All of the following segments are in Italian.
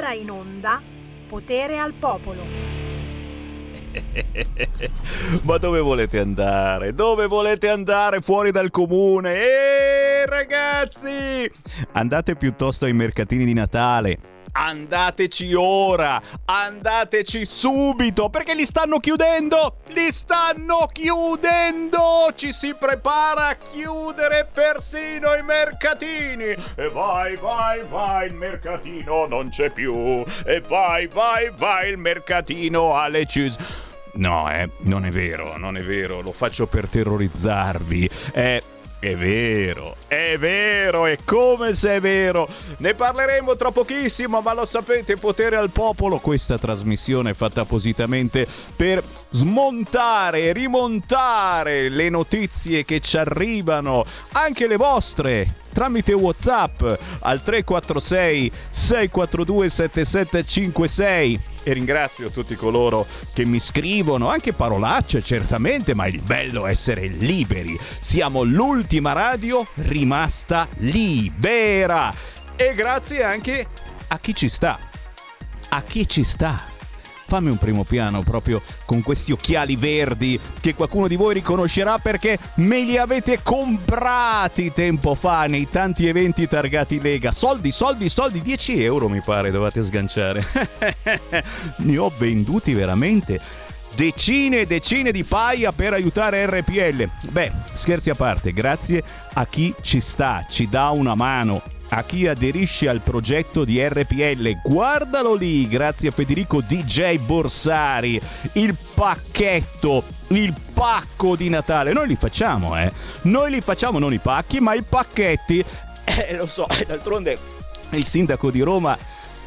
ora in onda Potere al Popolo. Ma dove volete andare? Dove volete andare fuori dal comune? Eeeh, ragazzi! Andate piuttosto ai mercatini di Natale Andateci ora, andateci subito, perché li stanno chiudendo, li stanno chiudendo, ci si prepara a chiudere persino i mercatini. E vai, vai, vai, il mercatino non c'è più. E vai, vai, vai, il mercatino alle chiuse. No, eh, non è vero, non è vero, lo faccio per terrorizzarvi. Eh, è vero, è vero, è come se è vero. Ne parleremo tra pochissimo, ma lo sapete, potere al popolo, questa trasmissione è fatta appositamente per smontare rimontare le notizie che ci arrivano, anche le vostre, tramite WhatsApp al 346 642 7756 e ringrazio tutti coloro che mi scrivono, anche parolacce certamente, ma il bello è essere liberi. Siamo l'ultima radio rimasta libera. E grazie anche a chi ci sta. A chi ci sta fammi un primo piano proprio con questi occhiali verdi che qualcuno di voi riconoscerà perché me li avete comprati tempo fa nei tanti eventi targati Lega. Soldi, soldi, soldi, 10 euro mi pare dovete sganciare. ne ho venduti veramente decine e decine di paia per aiutare RPL. Beh, scherzi a parte, grazie a chi ci sta, ci dà una mano a chi aderisce al progetto di RPL. Guardalo lì, grazie a Federico DJ Borsari. Il pacchetto, il pacco di Natale. Noi li facciamo, eh. Noi li facciamo non i pacchi, ma i pacchetti. Eh, lo so, d'altronde il sindaco di Roma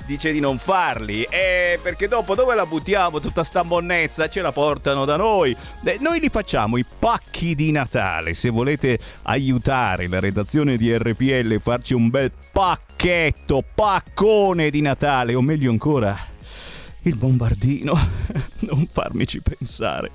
dice di non farli. Eh, perché dopo dove la buttiamo tutta sta monnezza? Ce la portano da noi. Eh, noi li facciamo i pacchi di Natale. Se volete aiutare la redazione di RPL farci un bel pacchetto, paccone di Natale, o meglio ancora il bombardino, non farmici pensare.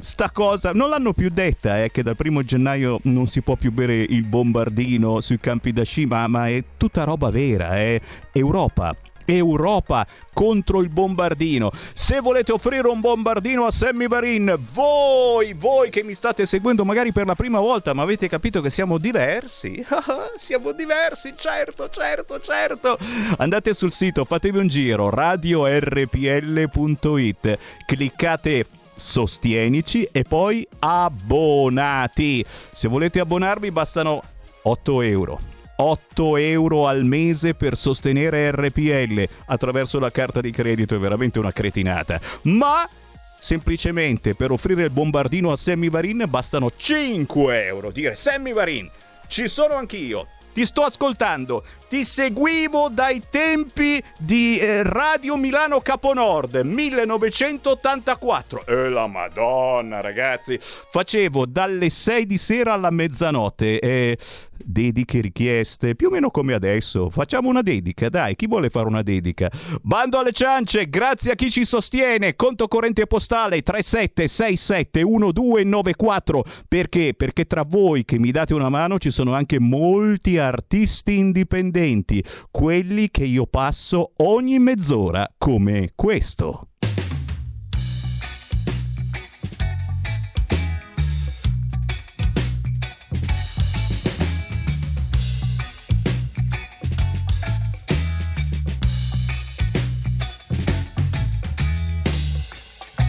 Sta cosa non l'hanno più detta, eh, che dal primo gennaio non si può più bere il bombardino sui campi da sci, ma, ma è tutta roba vera, è eh. Europa Europa contro il bombardino. Se volete offrire un bombardino a Sammy Varin, voi, voi che mi state seguendo magari per la prima volta, ma avete capito che siamo diversi? siamo diversi, certo, certo, certo. Andate sul sito, fatevi un giro, radiorpl.it, cliccate sostienici e poi abbonati. Se volete abbonarvi bastano 8 euro 8 euro al mese per sostenere RPL attraverso la carta di credito è veramente una cretinata. Ma semplicemente per offrire il bombardino a Sammy Varin bastano 5 euro. Dire Sammy Varin, ci sono anch'io. Ti sto ascoltando, ti seguivo dai tempi di eh, Radio Milano Caponord 1984 e la madonna ragazzi facevo dalle 6 di sera alla mezzanotte e dediche richieste, più o meno come adesso. Facciamo una dedica, dai, chi vuole fare una dedica? Bando alle ciance, grazie a chi ci sostiene. Conto corrente postale 37671294. Perché? Perché tra voi che mi date una mano ci sono anche molti artisti indipendenti, eventi, quelli che io passo ogni mezz'ora come questo.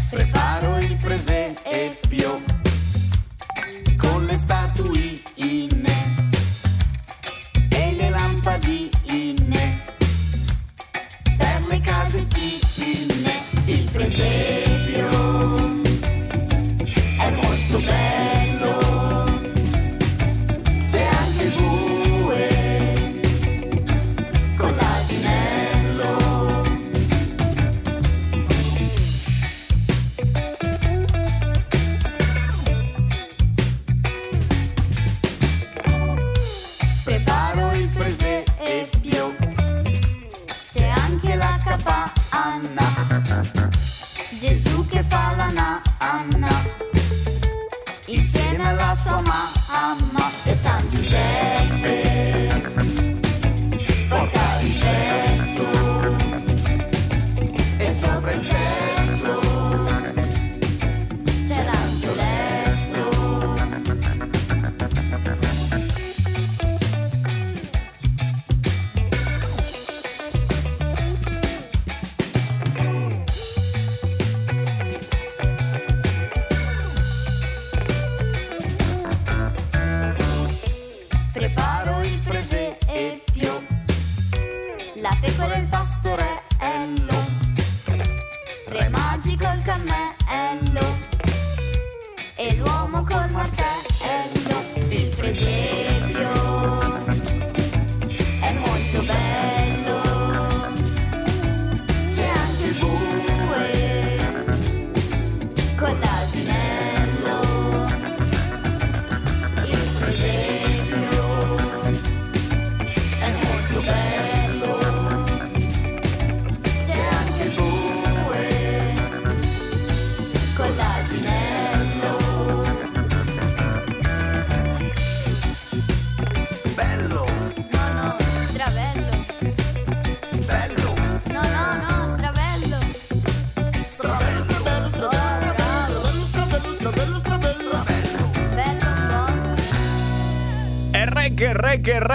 Preparo il presepio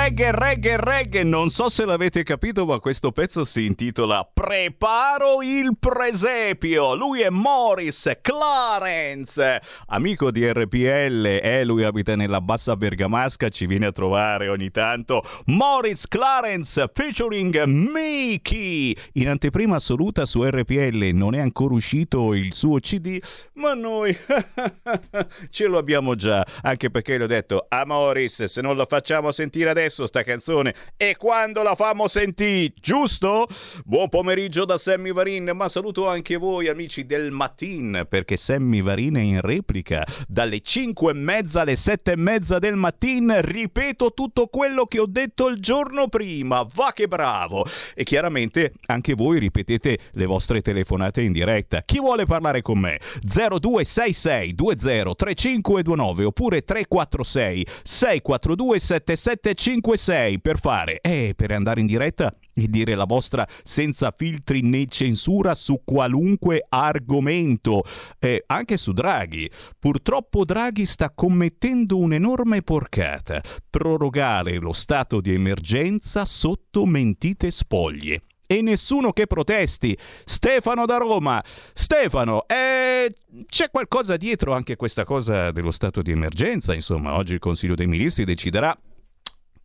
reggae, reggae, reggae. Non so se l'avete capito, ma questo pezzo si intitola Preparo il presepio. Lui è Morris Clarence, amico di RPL. Eh, lui abita nella bassa bergamasca, ci viene a trovare ogni tanto. Morris Clarence featuring Mickey. In anteprima assoluta su RPL non è ancora uscito il suo CD, ma noi ce lo abbiamo già. Anche perché le ho detto a Morris, se non la facciamo sentire adesso sta canzone e quando la famo sentire, giusto? Buon pomeriggio da Sammy Varin, ma saluto anche voi amici del Matin, perché Sammy Varin è in replica dalle 5 e mezza alle 7 e mezza del mattino. Ripeto tutto quello che ho detto il giorno prima. Va che bravo! E chiaramente anche voi ripetete le vostre telefonate in diretta. Chi vuole parlare con me? 0266 20 3529 oppure 346 642 7756 per fare eh, per andare in diretta e dire la vostra senza filtri né censura su qualunque argomento, eh, anche su Draghi. Purtroppo Draghi sta commettendo un'enorme porcata, prorogare lo stato di emergenza sotto mentite spoglie. E nessuno che protesti. Stefano da Roma. Stefano, eh, c'è qualcosa dietro anche questa cosa dello stato di emergenza? Insomma, oggi il Consiglio dei Ministri deciderà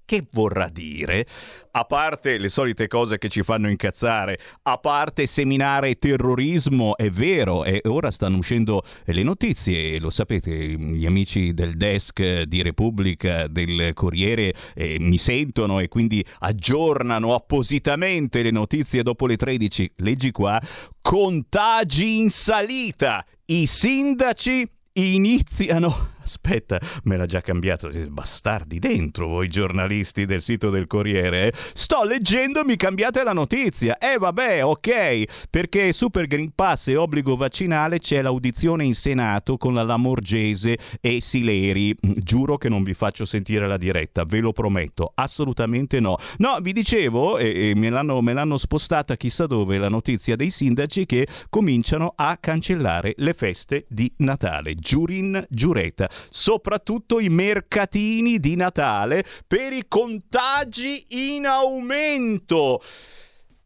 che vorrà dire? A parte le solite cose che ci fanno incazzare, a parte seminare terrorismo, è vero, e ora stanno uscendo le notizie, lo sapete, gli amici del desk di Repubblica, del Corriere, eh, mi sentono e quindi aggiornano appositamente le notizie dopo le 13. Leggi qua, contagi in salita, i sindaci iniziano. Aspetta, me l'ha già cambiato. Eh, Bastardi dentro voi giornalisti del sito del Corriere. eh? Sto leggendo e mi cambiate la notizia. Eh vabbè, ok. Perché Super Green Pass e obbligo vaccinale c'è l'audizione in Senato con la Lamorgese e Sileri. Mm, Giuro che non vi faccio sentire la diretta, ve lo prometto. Assolutamente no. No, vi dicevo, e, e me, l'hanno, me l'hanno spostata chissà dove, la notizia dei sindaci che cominciano a cancellare le feste di Natale. Giurin giureta soprattutto i mercatini di Natale per i contagi in aumento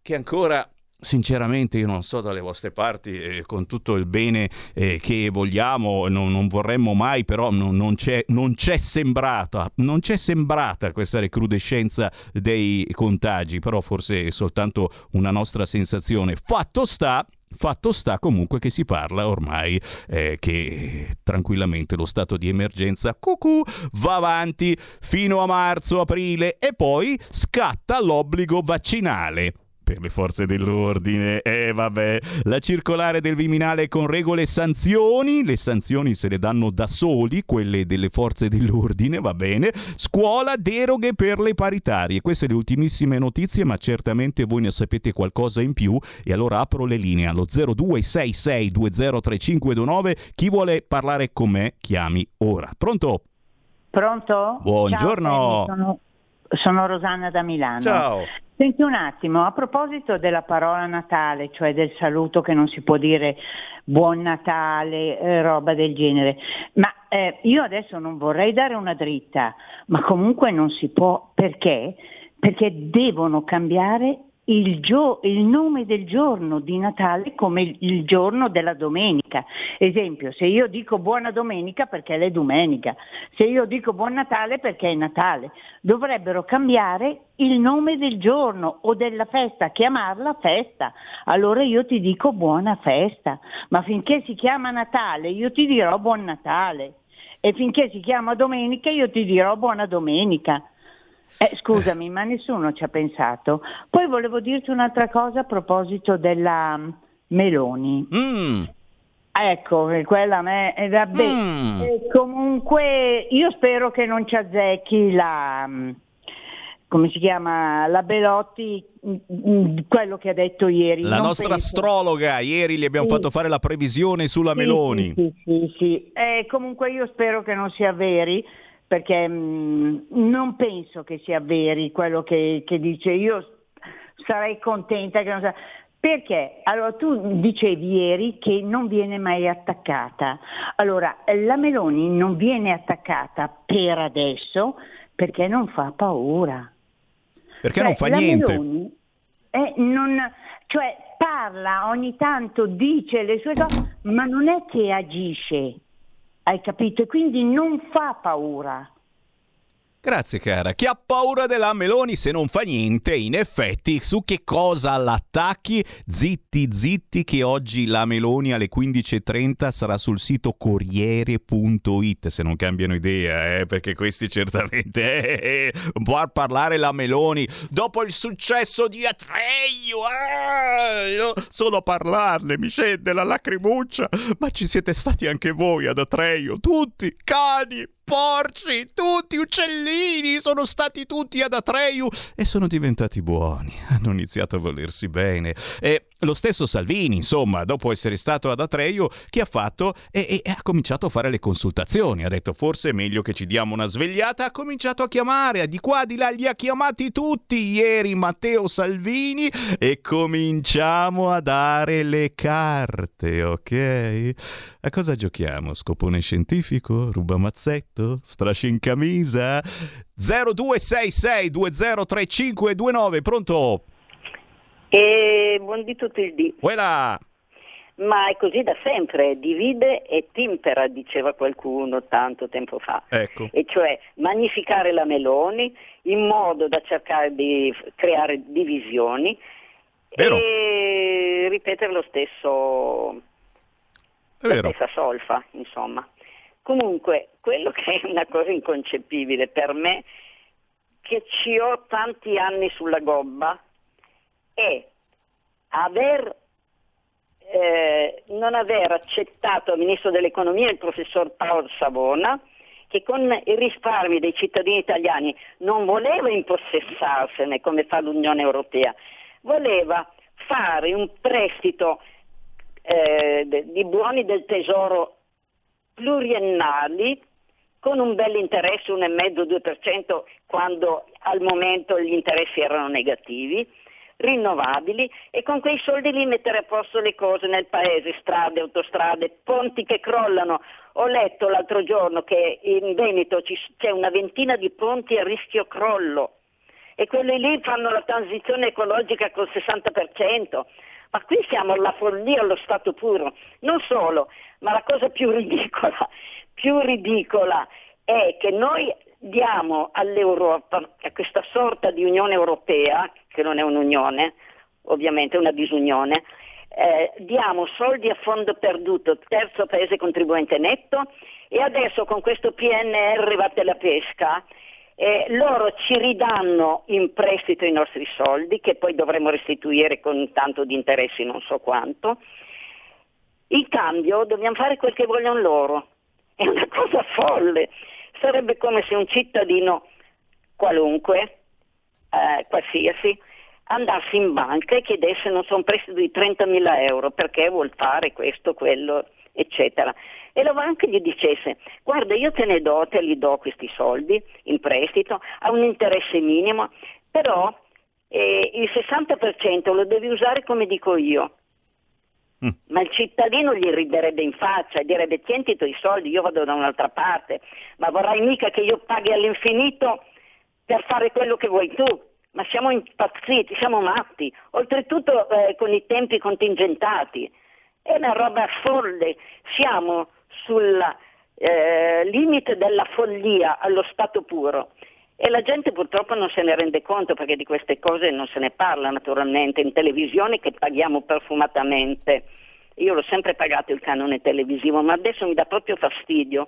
che ancora Sinceramente io non so dalle vostre parti, eh, con tutto il bene eh, che vogliamo, non, non vorremmo mai, però non, non c'è, non c'è sembrata, non c'è sembrata questa recrudescenza dei contagi, però forse è soltanto una nostra sensazione. Fatto sta Fatto sta comunque che si parla ormai eh, che tranquillamente lo stato di emergenza cucù va avanti fino a marzo-aprile e poi scatta l'obbligo vaccinale per le forze dell'ordine. E vabbè, la circolare del Viminale con regole e sanzioni, le sanzioni se le danno da soli, quelle delle forze dell'ordine, va bene. Scuola, deroghe per le paritarie. Queste le ultimissime notizie, ma certamente voi ne sapete qualcosa in più e allora apro le linee allo 0266203529. Chi vuole parlare con me, chiami ora. Pronto? Pronto? Buongiorno. Ciao, Sammy, sono, sono Rosanna da Milano. Ciao. Senti un attimo, a proposito della parola Natale, cioè del saluto che non si può dire buon Natale, eh, roba del genere, ma eh, io adesso non vorrei dare una dritta, ma comunque non si può, perché? Perché devono cambiare il, gio- il nome del giorno di Natale come il, giorno della domenica. Esempio, se io dico buona domenica perché è domenica, se io dico buon Natale perché è Natale, dovrebbero cambiare il nome del giorno o della festa, chiamarla festa. Allora io ti dico buona festa, ma finché si chiama Natale io ti dirò buon Natale e finché si chiama domenica io ti dirò buona domenica. Eh, scusami, ma nessuno ci ha pensato. Poi volevo dirti un'altra cosa a proposito della mm, Meloni. Mm, Ecco, eh, quella a me, eh, vabbè. Mm. Eh, comunque io spero che non ci azzecchi la, mm, come si chiama, la Belotti, mm, quello che ha detto ieri. la nostra penso- astrologa, ieri gli abbiamo Sì. fatto fare la previsione sulla Sì, Meloni. Sì, sì, sì, sì. Eh, comunque io spero che non sia veri, perché mh, non penso che sia veri quello che, che dice. Io sarei contenta che non sia. Perché? Allora tu dicevi ieri che non viene mai attaccata. Allora, la Meloni non viene attaccata per adesso perché non fa paura. Perché Cioè, non fa la niente. Meloni, eh, non- cioè parla ogni tanto, dice le sue cose, ma non è che agisce, hai capito? E quindi non fa paura. Grazie cara. Chi ha paura della Meloni se non fa niente, in effetti, su che cosa l'attacchi? Zitti, zitti, che oggi la Meloni alle 15.30 sarà sul sito corriere.it, se non cambiano idea, eh, perché questi certamente eh, eh, può parlare la Meloni dopo il successo di Atreio. eh, solo a parlarne mi scende la lacrimuccia, ma ci siete stati anche voi ad Atreio, tutti, cani, porci, tutti uccellini, sono stati tutti ad Atreyu e sono diventati buoni, hanno iniziato a volersi bene. E lo stesso Salvini, insomma, dopo essere stato ad Atreyu, che ha fatto? E, e- ha cominciato a fare le consultazioni, ha detto forse è meglio che ci diamo una svegliata, ha cominciato a chiamare, di qua, di là, li ha chiamati tutti ieri Matteo Salvini e cominciamo a dare le carte, ok? A cosa giochiamo? Scopone scientifico? Rubamazzetto? Strasci in camisa? 0266203529, pronto? E buon di tutto il dì. Quella! Ma è così da sempre, divide e timpera, diceva qualcuno tanto tempo fa. Ecco. E cioè magnificare la Meloni in modo da cercare di creare divisioni Vero. e ripetere lo stesso, È la vero. stessa solfa, insomma. Comunque, quello che è una cosa inconcepibile per me, che ci ho tanti anni sulla gobba, è aver, eh, non aver accettato al Ministro dell'Economia il professor Paolo Savona, che con i risparmi dei cittadini italiani non voleva impossessarsene come fa l'Unione Europea, voleva fare un prestito eh, di buoni del tesoro pluriennali con un bel interesse 1,5-2% quando al momento gli interessi erano negativi, rinnovabili e con quei soldi lì mettere a posto le cose nel paese, strade, autostrade, ponti che crollano. Ho letto l'altro giorno che in Veneto c'è una ventina di ponti a rischio crollo e quelli lì fanno la transizione ecologica col 60%. Ma qui siamo alla follia, allo stato puro. Non solo, ma la cosa più ridicola, più ridicola è che noi diamo all'Europa, a questa sorta di Unione Europea, che non è un'unione, ovviamente è una disunione, eh, diamo soldi a fondo perduto, terzo paese contribuente netto, e adesso con questo PNR batte la pesca, eh, loro ci ridanno in prestito i nostri soldi, che poi dovremo restituire con tanto di interessi non so quanto. In cambio dobbiamo fare quel che vogliono loro. È una cosa folle. Sarebbe come se un cittadino qualunque, eh, qualsiasi, andasse in banca e chiedesse, non so, un prestito di 30.000 euro perché vuol fare questo, quello, eccetera. E la banca gli dicesse, guarda, io te ne do, te li do questi soldi in prestito a un interesse minimo, però eh, il 60% lo devi usare come dico io. Mm. Ma il cittadino gli riderebbe in faccia e direbbe tienti i tuoi soldi, io vado da un'altra parte, ma vorrai mica che io paghi all'infinito per fare quello che vuoi tu. Ma siamo impazziti, siamo matti, oltretutto eh, con i tempi contingentati. È una roba folle, siamo sul eh, limite della follia allo stato puro. E la gente purtroppo non se ne rende conto perché di queste cose non se ne parla naturalmente in televisione che paghiamo perfumatamente. Io l'ho sempre pagato il canone televisivo, ma adesso mi dà proprio fastidio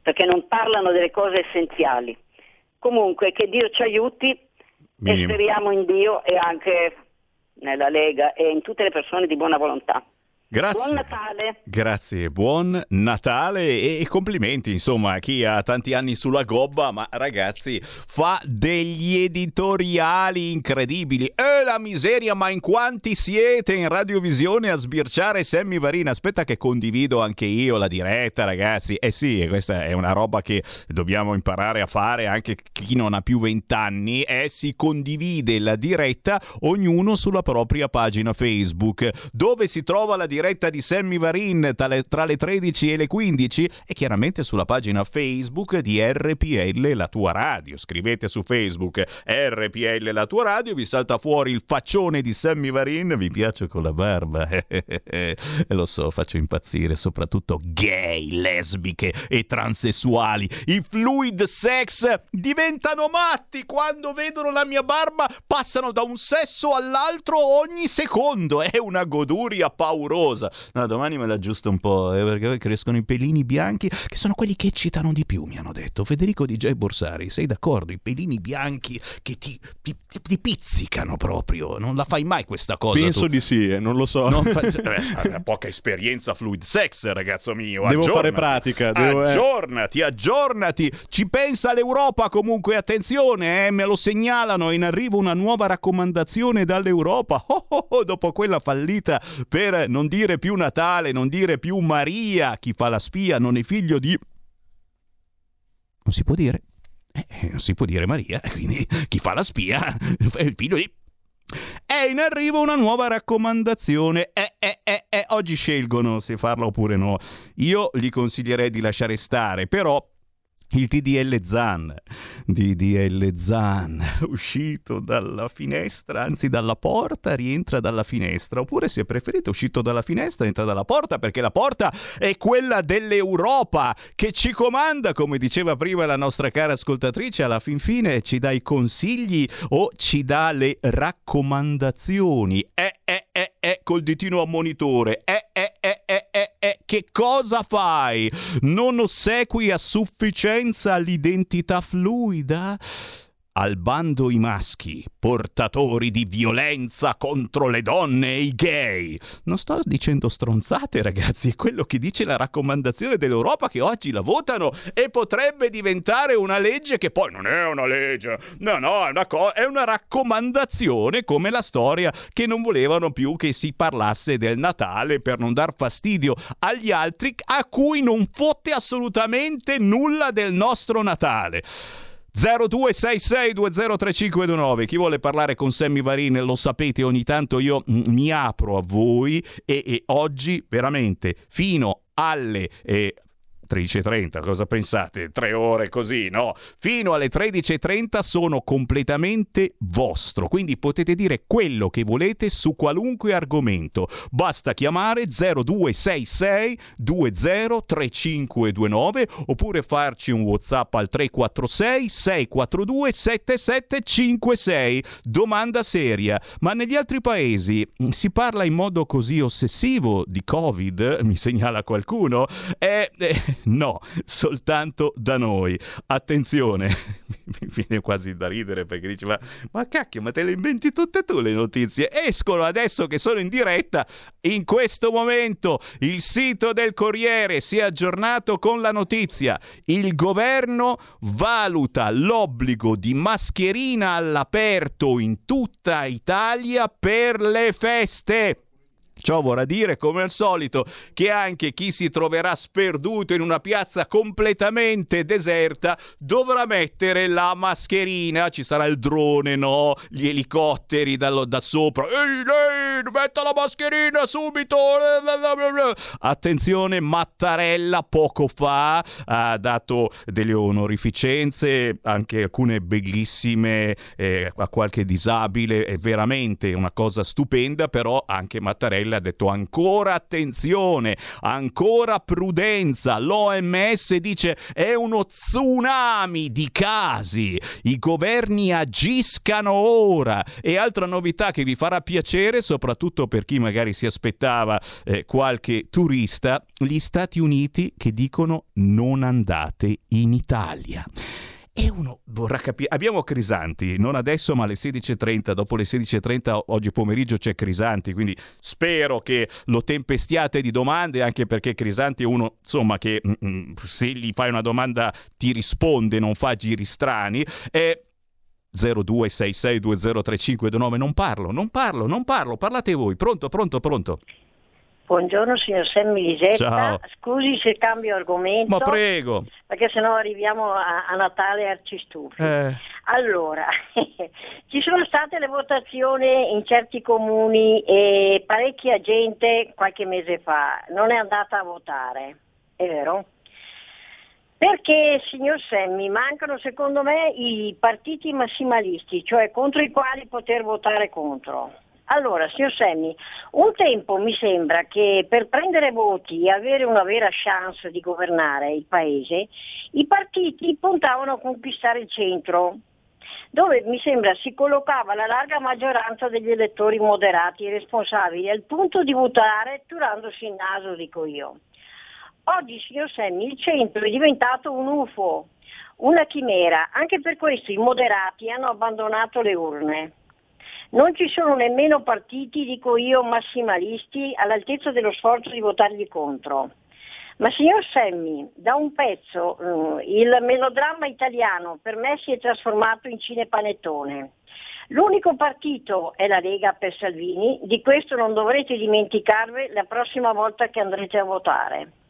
perché non parlano delle cose essenziali. Comunque, che Dio ci aiuti e Minimo. speriamo in Dio e anche nella Lega e in tutte le persone di buona volontà. Grazie. Buon Natale! Grazie, buon Natale e, complimenti insomma a chi ha tanti anni sulla gobba, ma ragazzi fa degli editoriali incredibili. E la miseria, ma in quanti siete in radiovisione a sbirciare Sammy Varina? Aspetta che condivido anche io la diretta ragazzi. Eh sì, questa è una roba che dobbiamo imparare a fare anche chi non ha più vent'anni. Eh, si condivide la diretta ognuno sulla propria pagina Facebook dove si trova la diretta di Sammy Varin tra le, tra le 13 e le 15 e chiaramente sulla pagina Facebook di RPL La Tua Radio. Scrivete su Facebook RPL La Tua Radio, vi salta fuori il faccione di Sammy Varin, vi piace con la barba. e lo so, faccio impazzire soprattutto gay, lesbiche e transessuali. I fluid sex diventano matti quando vedono la mia barba, passano da un sesso all'altro ogni secondo. È una goduria paurosa. No, domani me l'aggiusto un po', eh, perché poi crescono i pelini bianchi, che sono quelli che eccitano di più, mi hanno detto. Federico DJ Borsari, sei d'accordo? I pelini bianchi che ti, ti- ti- pizzicano proprio. Non la fai mai questa cosa? Penso tu? di sì, eh, non lo so. Non fa- eh, poca esperienza fluid sex, ragazzo mio. Devo fare aggiornati. pratica, devo- eh. Aggiornati, aggiornati. Ci pensa l'Europa comunque, attenzione, eh, me lo segnalano, in arrivo una nuova raccomandazione dall'Europa. Oh, oh, oh, dopo quella fallita per non dire più Natale, non dire più Maria, chi fa la spia non è figlio di... Non si può dire. Eh, non si può dire Maria, quindi chi fa la spia è il figlio di... È in arrivo una nuova raccomandazione. Eh, eh, eh, eh, oggi scelgono se farla oppure no. Io gli consiglierei di lasciare stare, però il TDL Zan, DDL Zan, uscito dalla finestra, anzi dalla porta, rientra dalla finestra, oppure se preferite uscito dalla finestra, entra dalla porta, perché la porta è quella dell'Europa che ci comanda, come diceva prima la nostra cara ascoltatrice, alla fin fine ci dà i consigli o ci dà le raccomandazioni. Eh, eh, eh, eh, col ditino ammonitore. Eh, eh, eh, eh, eh, eh, che cosa fai? Non ossequi a sufficienza l'identità fluida? Al bando i maschi, portatori di violenza contro le donne e i gay. Non sto dicendo stronzate, ragazzi, è quello che dice la raccomandazione dell'Europa che oggi la votano e potrebbe diventare una legge che poi non è una legge, no, no, è una, co- è una raccomandazione come la storia che non volevano più che si parlasse del Natale per non dar fastidio agli altri a cui non fotte assolutamente nulla del nostro Natale. 0266203529 chi vuole parlare con Sammy Varin lo sapete ogni tanto io mm, mi apro a voi e, e oggi veramente fino alle eh, 13.30, cosa pensate? Tre ore così, no? Fino alle 13.30 sono completamente vostro, quindi potete dire quello che volete su qualunque argomento. Basta chiamare 0266 203529 oppure farci un WhatsApp al 346 642 7756. Domanda seria, ma negli altri paesi mm, si parla in modo così ossessivo di Covid? Mi segnala qualcuno? Eh, eh, no, soltanto da noi. Attenzione, mi viene quasi da ridere perché dice ma, ma cacchio, ma te le inventi tutte tu le notizie? Escono adesso che sono in diretta. In questo momento il sito del Corriere si è aggiornato con la notizia. Il governo valuta l'obbligo di mascherina all'aperto in tutta Italia per le feste. Ciò vorrà dire, come al solito, che anche chi si troverà sperduto in una piazza completamente deserta dovrà mettere la mascherina. Ci sarà il drone, no? Gli elicotteri dallo- da sopra. Ehi lei, metta la mascherina subito. Attenzione, Mattarella poco fa ha dato delle onorificenze, anche alcune bellissime eh, a qualche disabile, è veramente una cosa stupenda, però anche Mattarella ha detto ancora attenzione, ancora prudenza, l'OMS dice è uno tsunami di casi, i governi agiscano ora. E altra novità che vi farà piacere, soprattutto per chi magari si aspettava eh, qualche turista, gli Stati Uniti che dicono non andate in Italia. E uno vorrà capire. Abbiamo Crisanti, non adesso, ma alle 16.30. Dopo le 16.30 oggi pomeriggio c'è Crisanti. Quindi spero che lo tempestiate di domande, anche perché Crisanti è uno, insomma, che mm, mm, se gli fai una domanda ti risponde, non fa giri strani. E 0266203529 non parlo, non parlo, non parlo, parlate voi. Pronto, pronto, pronto. Buongiorno signor Sammy Lisetta, Ciao. scusi se cambio argomento, Ma prego. perché sennò arriviamo a, a Natale arcistufi. Eh, Allora, ci sono state le votazioni in certi comuni e parecchia gente qualche mese fa non è andata a votare, è vero? Perché, signor Semmi, mancano secondo me i partiti massimalisti, cioè contro i quali poter votare contro. Allora, signor Semmi, un tempo mi sembra che per prendere voti e avere una vera chance di governare il paese, i partiti puntavano a conquistare il centro, dove mi sembra si collocava la larga maggioranza degli elettori moderati e responsabili al punto di votare turandosi il naso, dico io. Oggi, signor Semmi, il centro è diventato un UFO, una chimera, anche per questo i moderati hanno abbandonato le urne. Non ci sono nemmeno partiti, dico io, massimalisti all'altezza dello sforzo di votargli contro. Ma signor Semmi, da un pezzo eh, il melodramma italiano per me si è trasformato in cinepanettone. L'unico partito è la Lega per Salvini, di questo non dovrete dimenticarvi la prossima volta che andrete a votare.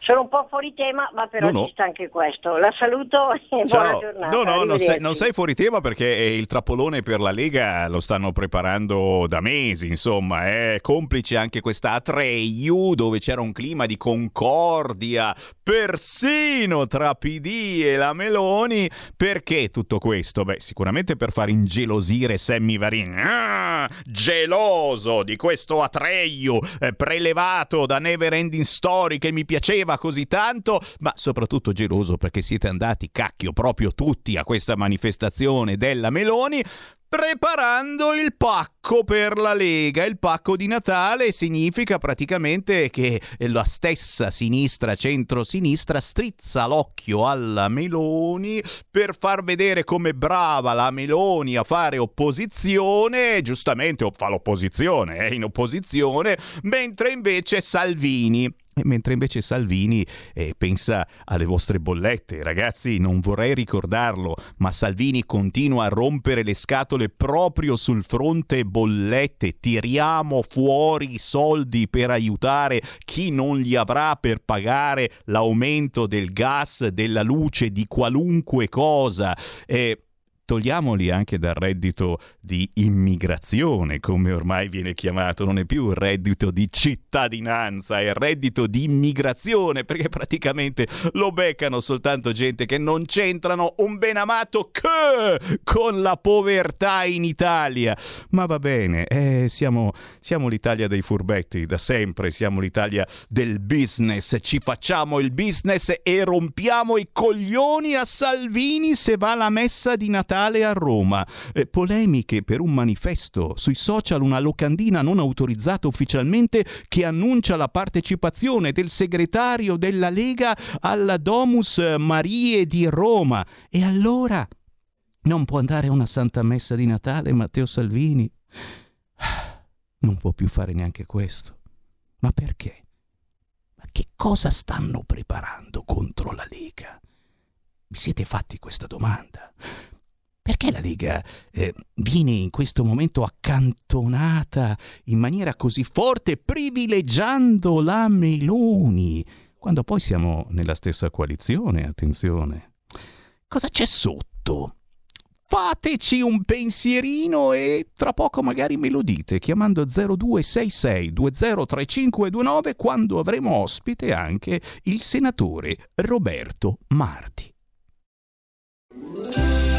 Sono un po' fuori tema, ma però No, no. ci sta anche questo. La saluto e buona Ciao. giornata. No, no, non sei, non sei fuori tema perché eh, il trappolone per la Lega lo stanno preparando da mesi, insomma, è complice anche questa Atreiu dove c'era un clima di concordia persino tra PD e la Meloni. Perché tutto questo? Beh, sicuramente per far ingelosire Sammy Varin. Ah, geloso di questo Atreiu eh, prelevato da Never Ending Story che mi piaceva così tanto, ma soprattutto geloso perché siete andati cacchio proprio tutti a questa manifestazione della Meloni preparando il pacco per la Lega. Il pacco di Natale significa praticamente che la stessa sinistra, centro-sinistra, strizza l'occhio alla Meloni per far vedere come brava la Meloni a fare opposizione. Giustamente fa l'opposizione, è in opposizione, mentre invece Salvini Mentre invece Salvini eh, pensa alle vostre bollette. Ragazzi, non vorrei ricordarlo, ma Salvini continua a rompere le scatole proprio sul fronte bollette. Tiriamo fuori i soldi per aiutare chi non li avrà per pagare l'aumento del gas, della luce, di qualunque cosa. Eh, togliamoli anche dal reddito di immigrazione, come ormai viene chiamato, non è più il reddito di cittadinanza, è il reddito di immigrazione, perché praticamente lo beccano soltanto gente che non c'entrano un ben amato che con la povertà in Italia. Ma va bene, eh, siamo, siamo l'Italia dei furbetti da sempre, siamo l'Italia del business, ci facciamo il business e rompiamo i coglioni a Salvini se va alla messa di Natale a Roma. Eh, polemiche per un manifesto sui social, una locandina non autorizzata ufficialmente che annuncia la partecipazione del segretario della Lega alla Domus Marie di Roma. E allora non può andare a una santa messa di Natale Matteo Salvini? Non può più fare neanche questo. Ma perché? Ma che cosa stanno preparando contro la Lega? Vi siete fatti questa domanda? Perché la Lega eh, viene in questo momento accantonata in maniera così forte, privilegiando la Meloni, quando poi siamo nella stessa coalizione, attenzione. Cosa c'è sotto? fateci un pensierino e tra poco magari me lo dite chiamando 0266 203529 quando avremo ospite anche il senatore Roberto Marti.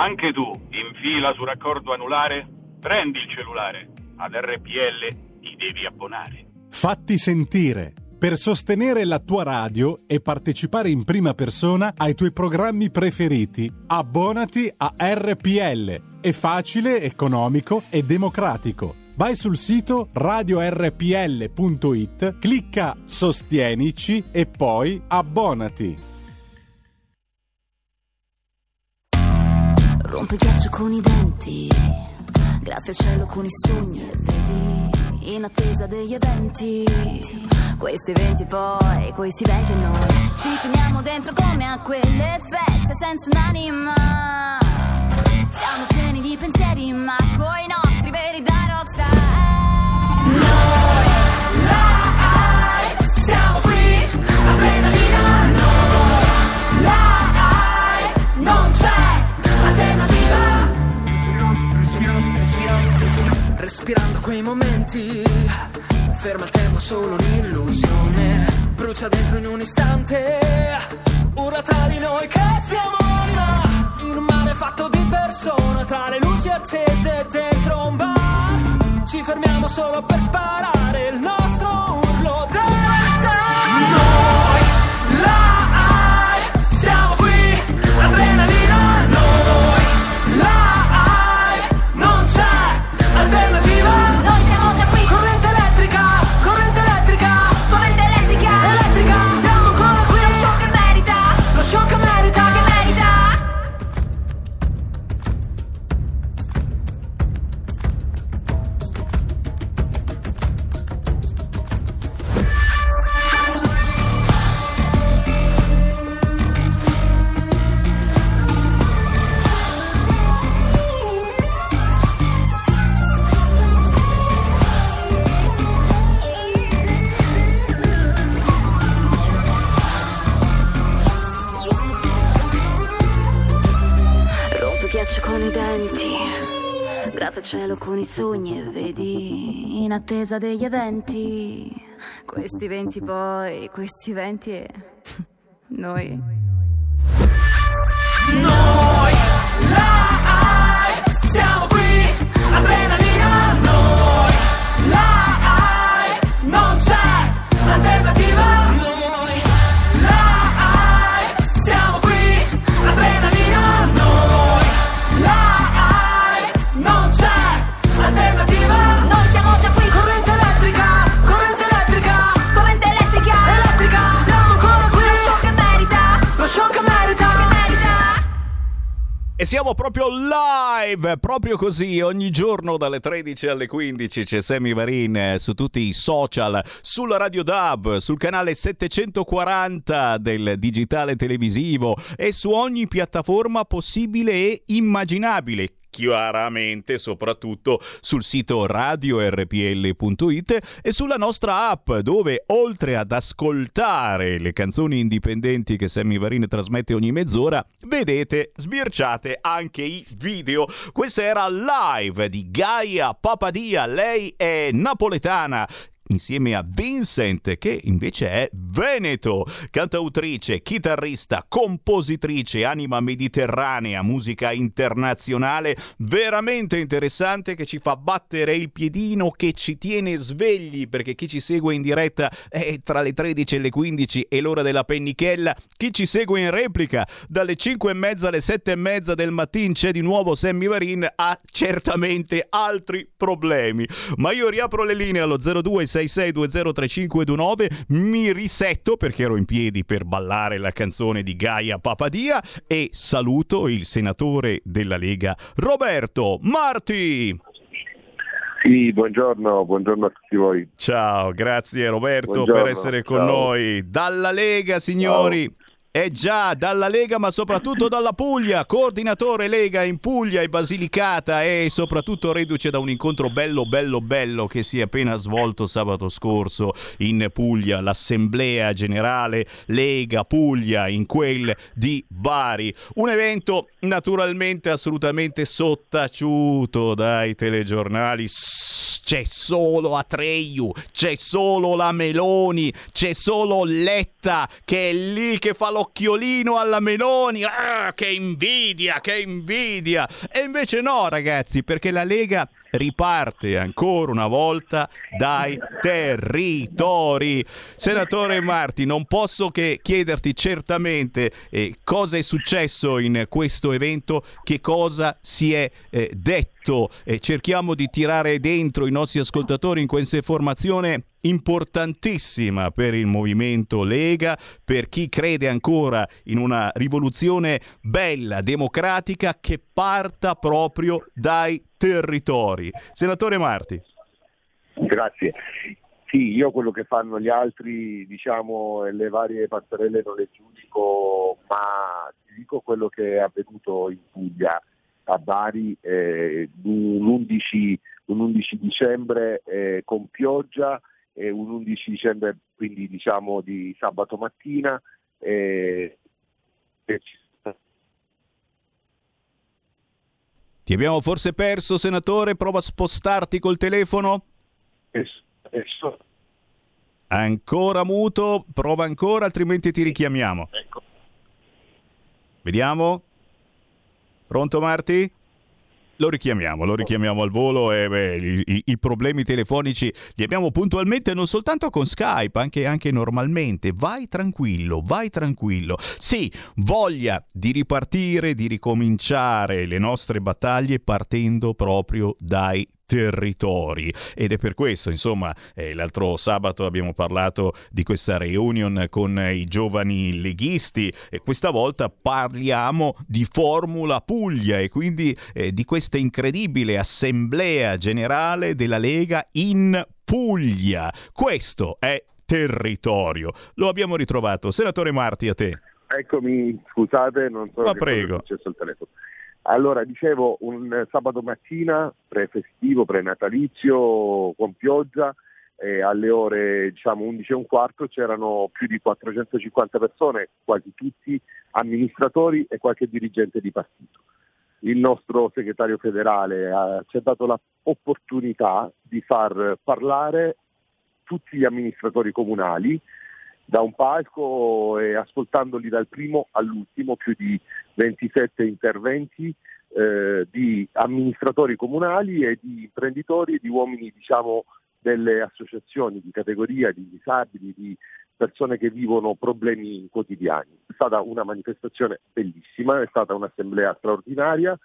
Anche tu, in fila su raccordo anulare? Prendi il cellulare. Ad RPL ti devi abbonare. Fatti sentire. Per sostenere la tua radio e partecipare in prima persona ai tuoi programmi preferiti, abbonati a RPL. È facile, economico e democratico. Vai sul sito radiorpl.it, clicca Sostienici e poi abbonati. Rompe il ghiaccio con i denti, graffia il cielo con i sogni e vedi in attesa degli eventi. Questi eventi poi, questi eventi noi ci finiamo dentro come a quelle feste senza un'anima. Siamo pieni di pensieri ma coi nostri veri da rockstar. Respirando quei momenti, ferma il tempo solo un'illusione, brucia dentro in un istante, ora tra di noi che siamo anima, in un mare fatto di persone, tra le luci accese dentro un bar, ci fermiamo solo per sparare il nostro ghiaccio con i denti, graffia il cielo con i sogni e vedi in attesa degli eventi. Questi eventi poi, questi eventi e noi. Noi live siamo qui, adrenalina, noi live non c'è alternativa. E siamo proprio live, proprio così, ogni giorno dalle 13 alle 15 c'è Sammy Varin eh, su tutti i social, sulla Radio DAB, sul canale 740 del digitale televisivo e su ogni piattaforma possibile e immaginabile. Chiaramente, soprattutto sul sito radiorpl.it e sulla nostra app, dove oltre ad ascoltare le canzoni indipendenti che Sammy Varin trasmette ogni mezz'ora, vedete, sbirciate anche i video. Questa era live di Gaia Papadia, lei è napoletana insieme a Vincent che invece è veneto, cantautrice, chitarrista, compositrice, anima mediterranea, musica internazionale, veramente interessante che ci fa battere il piedino, che ci tiene svegli perché chi ci segue in diretta è tra le 13 e le 15 e l'ora della pennichella, chi ci segue in replica dalle 5 e mezza alle 7 e mezza del mattino c'è di nuovo Sammy Varin ha certamente altri problemi. Ma io riapro le linee allo 0266203529, mi risetto perché ero in piedi per ballare la canzone di Gaia Papadia e saluto il senatore della Lega Roberto Marti. Sì, buongiorno, buongiorno a tutti voi. Ciao, grazie Roberto Buongiorno, per essere con ciao. noi. Dalla Lega, signori. E già, dalla Lega, ma soprattutto dalla Puglia, coordinatore Lega in Puglia e Basilicata e soprattutto reduce da un incontro bello, bello, bello che si è appena svolto sabato scorso in Puglia, l'Assemblea Generale Lega Puglia in quel di Bari. Un evento naturalmente assolutamente sottaciuto dai telegiornali. Sss, C'è solo Atreyu, c'è solo la Meloni, c'è solo Letta che è lì che fa l'occhiolino alla Meloni. Ah, che invidia, che invidia! E invece no, ragazzi, perché la Lega riparte ancora una volta dai territori. Senatore Marti, non posso che chiederti certamente eh, cosa è successo in questo evento, che cosa si è eh, detto e cerchiamo di tirare dentro i nostri ascoltatori in questa informazione importantissima per il movimento Lega, per chi crede ancora in una rivoluzione bella, democratica, che parta proprio dai territori. Senatore Marti. Grazie. Sì, io quello che fanno gli altri, diciamo, e le varie passerelle non le giudico, ma ti dico quello che è avvenuto in Puglia, a Bari, eh, un, 11, un 11 dicembre eh, con pioggia e un 11 dicembre quindi diciamo di sabato mattina. eh, Ti abbiamo forse perso, senatore? Prova a spostarti col telefono. Ancora muto, prova ancora, altrimenti ti richiamiamo. Vediamo. Pronto Marti? Lo richiamiamo, lo richiamiamo al volo e beh, i, i- problemi telefonici li abbiamo puntualmente non soltanto con Skype, anche, anche normalmente. Vai tranquillo, vai tranquillo. Sì, voglia di ripartire, di ricominciare le nostre battaglie partendo proprio dai territori. Ed è per questo insomma eh, l'altro sabato abbiamo parlato di questa reunion con i giovani leghisti e questa volta parliamo di Formula Puglia e quindi eh, di questa incredibile assemblea generale della Lega in Puglia. Questo è territorio. Lo abbiamo ritrovato. Senatore Marti a te. Eccomi, scusate, non so Ma che cosa prego. è successo al telefono. Allora, dicevo, un eh, sabato mattina, pre-festivo, pre-natalizio, con pioggia, e alle ore diciamo 11 e un quarto c'erano più di 450 persone, quasi tutti amministratori e qualche dirigente di partito. Il nostro segretario federale ha- ci ha dato l'opportunità di far parlare tutti gli amministratori comunali da un palco e ascoltandoli dal primo all'ultimo, più di 27 interventi eh, di amministratori comunali e di imprenditori e di uomini diciamo, delle associazioni di categoria, di disabili, di persone che vivono problemi quotidiani. È stata una manifestazione bellissima, è stata un'assemblea straordinaria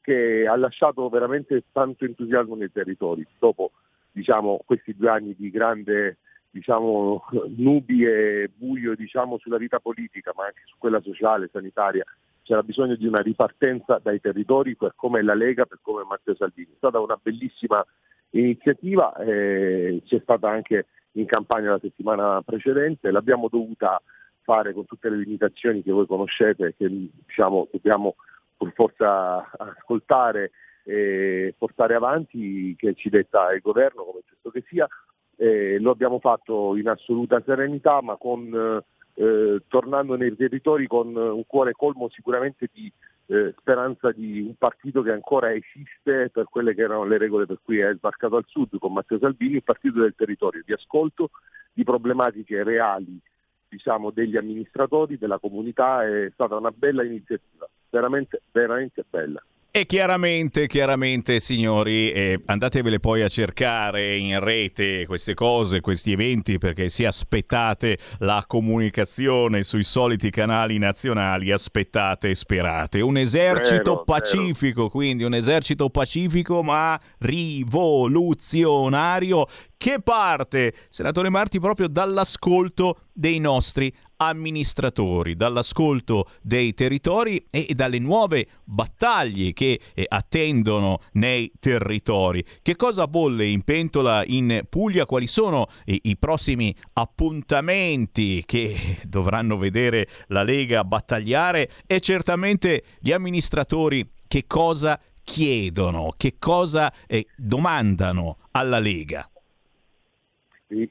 che ha lasciato veramente tanto entusiasmo nei territori. Dopo diciamo, questi due anni di grande diciamo, nubi e buio diciamo, sulla vita politica, ma anche su quella sociale, sanitaria, c'era bisogno di una ripartenza dai territori per come la Lega, per come Matteo Salvini. È stata una bellissima iniziativa, eh, c'è stata anche in campagna la settimana precedente, l'abbiamo dovuta fare con tutte le limitazioni che voi conoscete, che diciamo, dobbiamo per forza ascoltare e portare avanti, che ci detta il governo, come giusto che sia. Eh, lo abbiamo fatto in assoluta serenità, ma con eh, eh, tornando nei territori con un cuore colmo sicuramente di eh, speranza di un partito che ancora esiste per quelle che erano le regole per cui è sbarcato al sud con Matteo Salvini, il partito del territorio, di ascolto di problematiche reali diciamo, degli amministratori, della comunità, è stata una bella iniziativa, veramente, veramente bella. E chiaramente, chiaramente signori, eh, andatevele poi a cercare in rete queste cose, questi eventi, perché se aspettate la comunicazione sui soliti canali nazionali, aspettate e sperate. Un esercito Vero, pacifico, quindi un esercito pacifico ma rivoluzionario che parte, senatore Marti, proprio dall'ascolto dei nostri amministratori, dall'ascolto dei territori e dalle nuove battaglie che eh, attendono nei territori. Che cosa bolle in pentola in Puglia? Quali sono i, i prossimi appuntamenti che dovranno vedere la Lega battagliare? E certamente gli amministratori che cosa chiedono, che cosa eh, domandano alla Lega?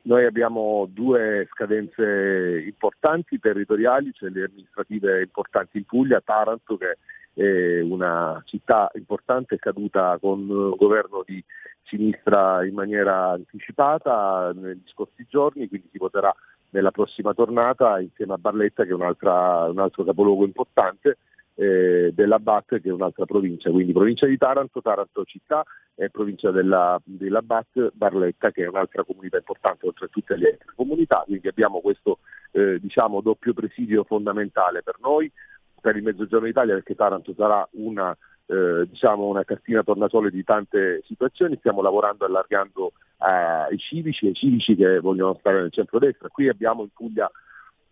Noi abbiamo due scadenze importanti territoriali, cioè le amministrative importanti in Puglia, Taranto che è una città importante, è caduta con un governo di sinistra in maniera anticipata negli scorsi giorni, quindi si voterà nella prossima tornata insieme a Barletta che è un altro capoluogo importante eh, della BAT che è un'altra provincia, quindi provincia di Taranto, Taranto città e provincia della, della BAT Barletta che è un'altra comunità importante oltre a tutte le altre comunità, quindi abbiamo questo eh, diciamo, doppio presidio fondamentale per noi, per il Mezzogiorno d'Italia perché Taranto sarà una, eh, diciamo una cartina tornasole di tante situazioni, stiamo lavorando allargando ai civici, ai civici che vogliono stare nel centro-destra, qui abbiamo in Puglia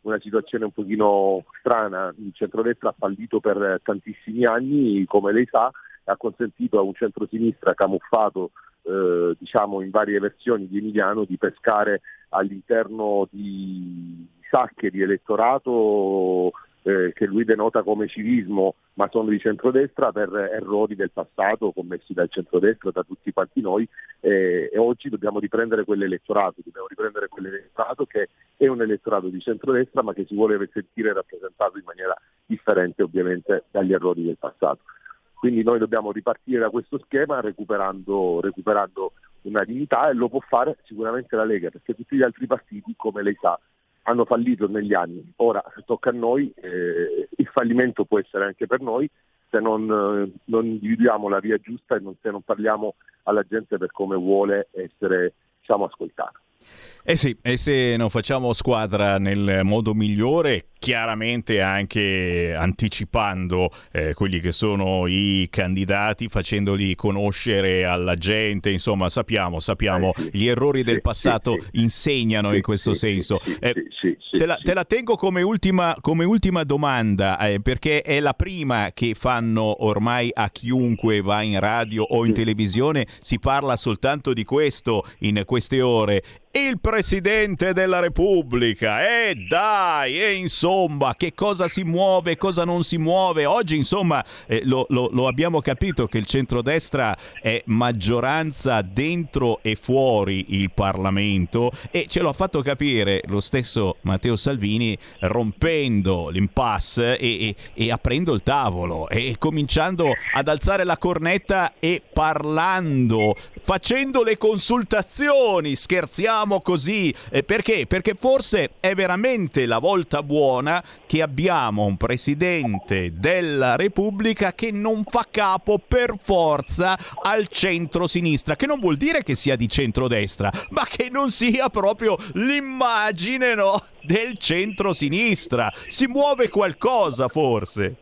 una situazione un pochino strana, il centrodestra ha fallito per tantissimi anni, come lei sa, ha consentito a un centrosinistra camuffato eh, diciamo in varie versioni di Emiliano di pescare all'interno di sacche di elettorato eh, che lui denota come civismo ma sono di centrodestra per errori del passato commessi dal centrodestra, da tutti quanti noi eh, e oggi dobbiamo riprendere quell'elettorato, dobbiamo riprendere quell'elettorato che è un elettorato di centrodestra ma che si vuole sentire rappresentato in maniera differente ovviamente dagli errori del passato. Quindi noi dobbiamo ripartire da questo schema recuperando, recuperando una dignità e lo può fare sicuramente la Lega perché tutti gli altri partiti, come lei sa, hanno fallito negli anni. Ora tocca a noi, eh, il fallimento può essere anche per noi se non, eh, non individuiamo la via giusta e non, se non parliamo alla gente per come vuole essere diciamo, ascoltata. Eh sì, e se non facciamo squadra nel modo migliore, chiaramente anche anticipando eh, quelli che sono i candidati, facendoli conoscere alla gente, insomma sappiamo, sappiamo gli errori del passato insegnano in questo senso. Eh, te, la, te la tengo come ultima, come ultima domanda, eh, perché è la prima che fanno ormai a chiunque va in radio o in televisione, si parla soltanto di questo in queste ore. Il Presidente della Repubblica, e dai, e insomma, che cosa si muove, cosa non si muove. Oggi, insomma, eh, lo, lo- lo abbiamo capito che il centrodestra è maggioranza dentro e fuori il Parlamento e ce l'ha fatto capire lo stesso Matteo Salvini rompendo l'impasse e, e- e aprendo il tavolo e cominciando ad alzare la cornetta e parlando, facendo le consultazioni, scherziamo così, Eh, perché? Perché forse è veramente la volta buona che abbiamo un presidente della Repubblica che non fa capo per forza al centro-sinistra, che non vuol dire che sia di centrodestra, ma che non sia proprio l'immagine no, del centro-sinistra. Si muove qualcosa forse.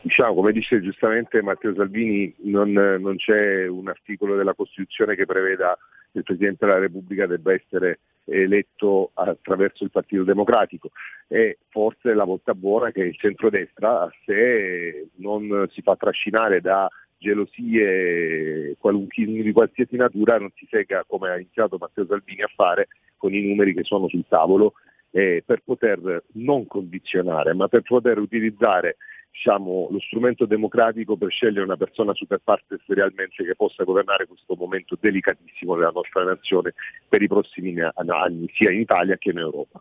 Diciamo, come dice giustamente Matteo Salvini, non, non c'è un articolo della Costituzione che preveda il Presidente della Repubblica debba essere eletto attraverso il Partito Democratico. E forse la volta buona che il centrodestra, se non si fa trascinare da gelosie di qualsiasi natura, non si segga come ha iniziato Matteo Salvini a fare con i numeri che sono sul tavolo eh, per poter non condizionare, ma per poter utilizzare diciamo, lo strumento democratico per scegliere una persona super partes realmente che possa governare questo momento delicatissimo della nostra nazione per i prossimi anni, sia in Italia che in Europa.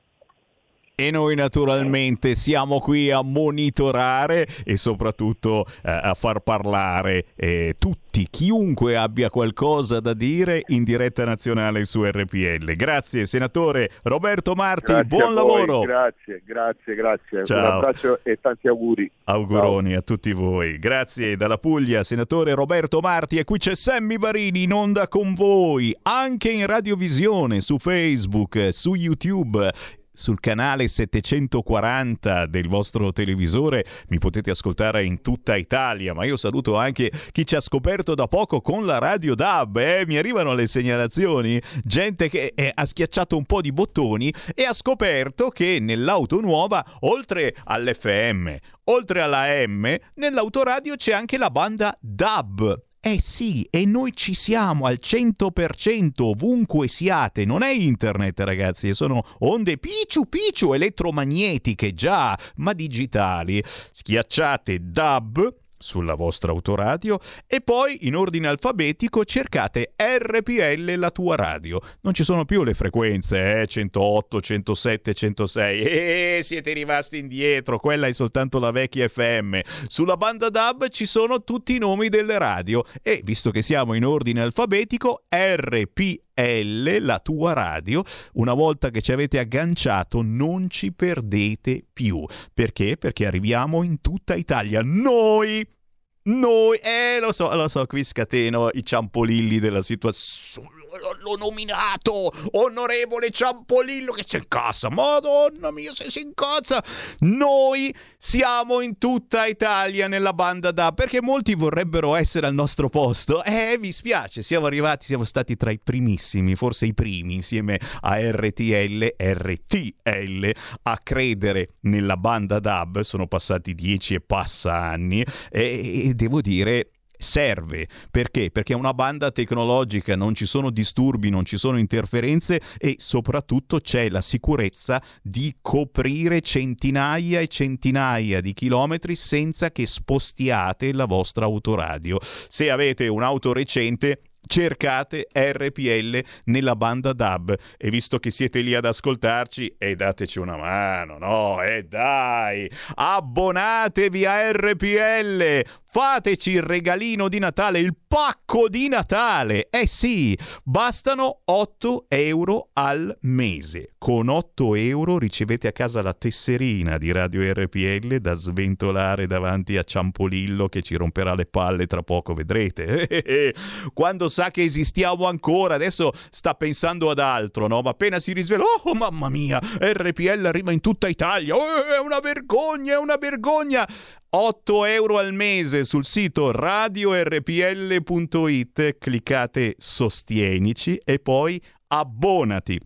E noi naturalmente siamo qui a monitorare e soprattutto eh, a far parlare eh, tutti, chiunque abbia qualcosa da dire in diretta nazionale su RPL. Grazie senatore Roberto Marti, Grazie buon lavoro. Grazie, grazie, grazie. Ciao. Un abbraccio e tanti auguri. Auguroni a tutti voi. Grazie dalla Puglia, senatore Roberto Marti. E qui c'è Sammy Varini in onda con voi, anche in radiovisione, su Facebook, su YouTube. Sul canale 740 del vostro televisore mi potete ascoltare in tutta Italia, ma io saluto anche chi ci ha scoperto da poco con la radio DAB. Eh? Mi arrivano le segnalazioni, gente che eh, ha schiacciato un po' di bottoni e ha scoperto che nell'auto nuova, oltre all'FM, oltre alla M, nell'autoradio c'è anche la banda DAB. Eh sì, e noi ci siamo al 100% ovunque siate. Non è internet, ragazzi, sono onde picciu picciu elettromagnetiche già, ma digitali. Schiacciate DAB sulla vostra autoradio e poi in ordine alfabetico cercate RPL la tua radio. Non ci sono più le frequenze, eh? 108, 107, 106. E siete rimasti indietro, quella è soltanto la vecchia FM. Sulla banda DAB ci sono tutti i nomi delle radio e visto che siamo in ordine alfabetico, RPL la tua radio, una volta che ci avete agganciato non ci perdete più. Perché? Perché arriviamo in tutta Italia. Noi noi, eh, lo so, lo so, qui scateno i ciampolilli della situazione. L'ho nominato, onorevole Ciampolillo, che si incazza. Madonna mia, se si incazza. Noi siamo in tutta Italia nella banda da, perché molti vorrebbero essere al nostro posto. Eh, mi spiace, siamo arrivati, siamo stati tra i primissimi, forse i primi, insieme a RTL, RTL, a credere nella banda DAB. Sono passati dieci e passa anni e, e devo dire serve perché? Perché è una banda tecnologica, non ci sono disturbi, non ci sono interferenze e soprattutto c'è la sicurezza di coprire centinaia e centinaia di chilometri senza che spostiate la vostra autoradio. Se avete un'auto recente cercate RPL nella banda DAB e visto che siete lì ad ascoltarci e dateci una mano, no? E dai, abbonatevi a RPL, fateci il regalino di Natale, il pacco di Natale. Eh sì, bastano 8 euro al mese. Con 8 euro ricevete a casa la tesserina di Radio RPL da sventolare davanti a Ciampolillo che ci romperà le palle tra poco, vedrete. Quando sa che esistiamo ancora, adesso sta pensando ad altro, no? Ma appena si risvela, oh mamma mia, RPL arriva in tutta Italia. Oh, è una vergogna, è una vergogna. 8 euro al mese sul sito radiorpl.it, cliccate sostienici e poi abbonati.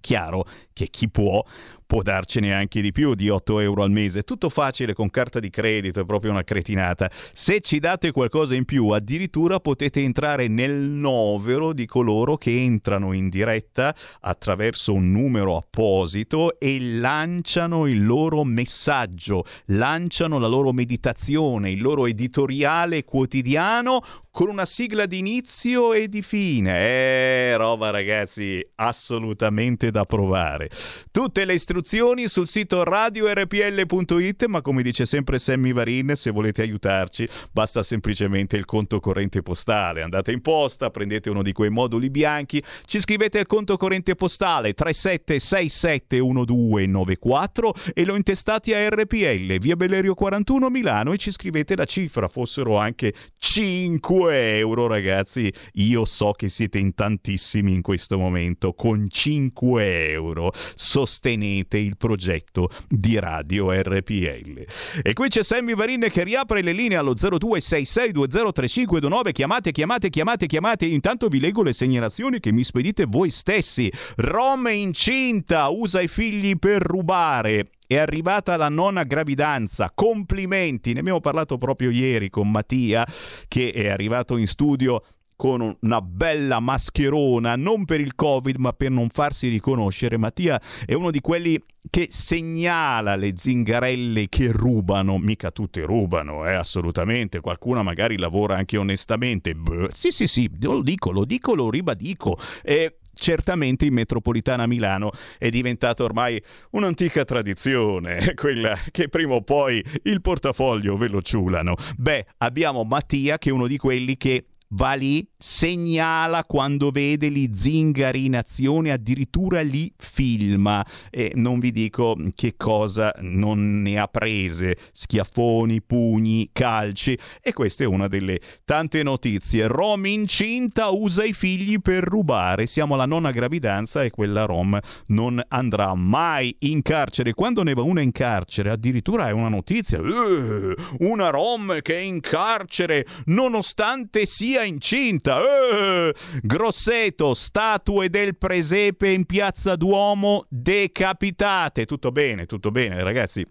Chiaro che chi può può darcene anche di più di 8 euro al mese. Tutto facile con carta di credito, è proprio una cretinata. Se ci date qualcosa in più, addirittura potete entrare nel novero di coloro che entrano in diretta attraverso un numero apposito e lanciano il loro messaggio, lanciano la loro meditazione, il loro editoriale quotidiano con una sigla di inizio e di fine. Eh, roba ragazzi, assolutamente da provare. Tutte le istruzioni sul sito radiorpl.it, ma come dice sempre Sammy Varin, se volete aiutarci, basta semplicemente il conto corrente postale. Andate in posta, prendete uno di quei moduli bianchi, ci scrivete al conto corrente postale 37671294 e lo intestate a RPL, via Bellerio 41 Milano e ci scrivete la cifra, fossero anche 5 euro ragazzi, io so che siete in tantissimi in questo momento, con 5 euro sostenete il progetto di Radio RPL. E qui c'è Sammy Varin che riapre le linee allo 0266203529, chiamate, chiamate, chiamate, chiamate, intanto vi leggo le segnalazioni che mi spedite voi stessi. Rome incinta, usa i figli per rubare. È arrivata la nona gravidanza, complimenti, ne abbiamo parlato proprio ieri con Mattia che è arrivato in studio con una bella mascherona, non per il Covid, ma per non farsi riconoscere. Mattia è uno di quelli che segnala le zingarelle che rubano, mica tutte rubano, eh, assolutamente, qualcuna magari lavora anche onestamente. Beh, sì, sì, sì, lo dico, lo dico, lo ribadico. Eh, certamente in metropolitana Milano è diventata ormai un'antica tradizione, quella che prima o poi il portafoglio ve lo ciulano. Beh, abbiamo Mattia che è uno di quelli che va lì, segnala quando vede gli zingari in azione, addirittura li filma. E non vi dico che cosa non ne ha prese, schiaffoni, pugni, calci. E questa è una delle tante notizie. Rom incinta usa i figli per rubare, siamo alla nonna gravidanza e quella Rom non andrà mai in carcere. Quando ne va una in carcere, addirittura è una notizia, eh, una Rom che è in carcere nonostante sia incinta. Eh! Grosseto, statue del presepe in piazza Duomo decapitate. Tutto bene, tutto bene, ragazzi.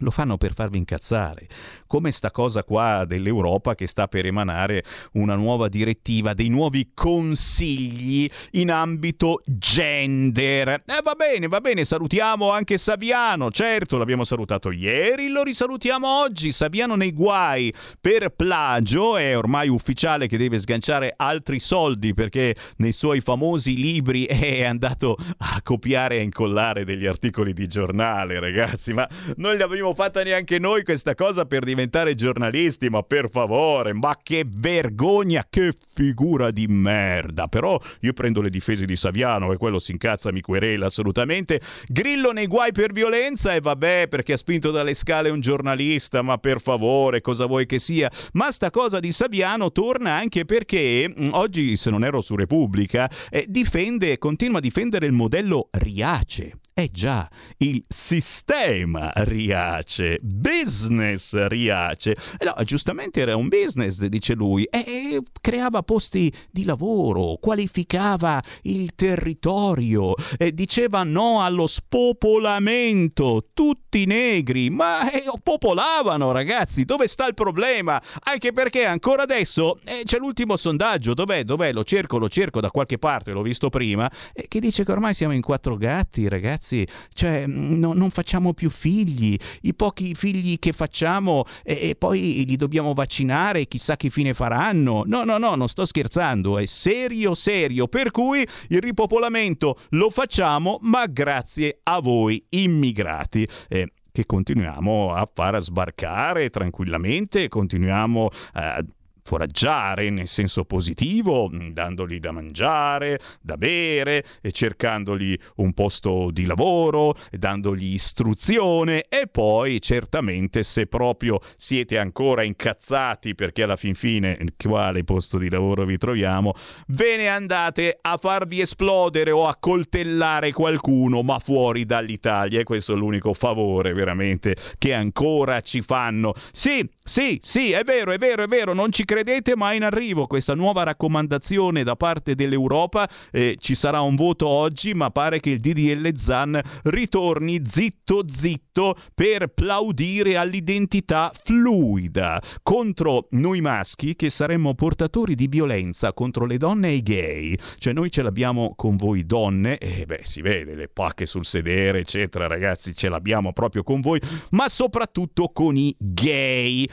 Lo fanno per farvi incazzare, come sta cosa qua dell'Europa che sta per emanare una nuova direttiva, dei nuovi consigli in ambito gender. Eh va bene, va bene, salutiamo anche Saviano, certo, l'abbiamo salutato ieri, lo risalutiamo oggi. Saviano nei guai per plagio, è ormai ufficiale che deve sganciare altri soldi perché nei suoi famosi libri è andato a copiare e incollare degli articoli di giornale, ragazzi, ma non li abbiamo fatta neanche noi questa cosa per diventare giornalisti, ma per favore, ma che vergogna, che figura di merda. Però io prendo le difese di Saviano e quello si incazza, mi querela assolutamente. Grillo nei guai per violenza e vabbè perché ha spinto dalle scale un giornalista, ma per favore, cosa vuoi che sia? Ma sta cosa di Saviano torna anche perché mh, oggi, se non ero su Repubblica, eh, difende, continua a difendere il modello Riace. Eh già, il sistema Riace, business Riace. Eh no, giustamente era un business, dice lui, e creava posti di lavoro, qualificava il territorio, diceva no allo spopolamento, tutti negri, ma popolavano ragazzi, dove sta il problema? Anche perché ancora adesso eh, c'è l'ultimo sondaggio, dov'è? Dov'è? Lo cerco, lo cerco da qualche parte, l'ho visto prima, eh, che dice che ormai siamo in quattro gatti, ragazzi, cioè no, non facciamo più figli, i pochi figli che facciamo e, e poi li dobbiamo vaccinare, chissà che fine faranno. No, no, no, non sto scherzando, è serio, serio, per cui il ripopolamento lo facciamo, ma grazie a voi immigrati. Eh, che continuiamo a far sbarcare tranquillamente, continuiamo a foraggiare nel senso positivo, dandogli da mangiare, da bere, cercandogli un posto di lavoro, dandogli istruzione e poi certamente se proprio siete ancora incazzati perché alla fin fine quale posto di lavoro vi troviamo, ve ne andate a farvi esplodere o a coltellare qualcuno ma fuori dall'Italia e questo è l'unico favore veramente che ancora ci fanno. Sì, sì, sì, è vero, è vero, è vero, non ci credete, ma è in arrivo questa nuova raccomandazione da parte dell'Europa. Eh, ci sarà un voto oggi, ma pare che il DDL Zan ritorni zitto zitto per plaudire all'identità fluida contro noi maschi che saremmo portatori di violenza contro le donne e i gay. Cioè noi ce l'abbiamo con voi donne, e beh si vede le pacche sul sedere, eccetera, ragazzi, ce l'abbiamo proprio con voi, ma soprattutto con i gay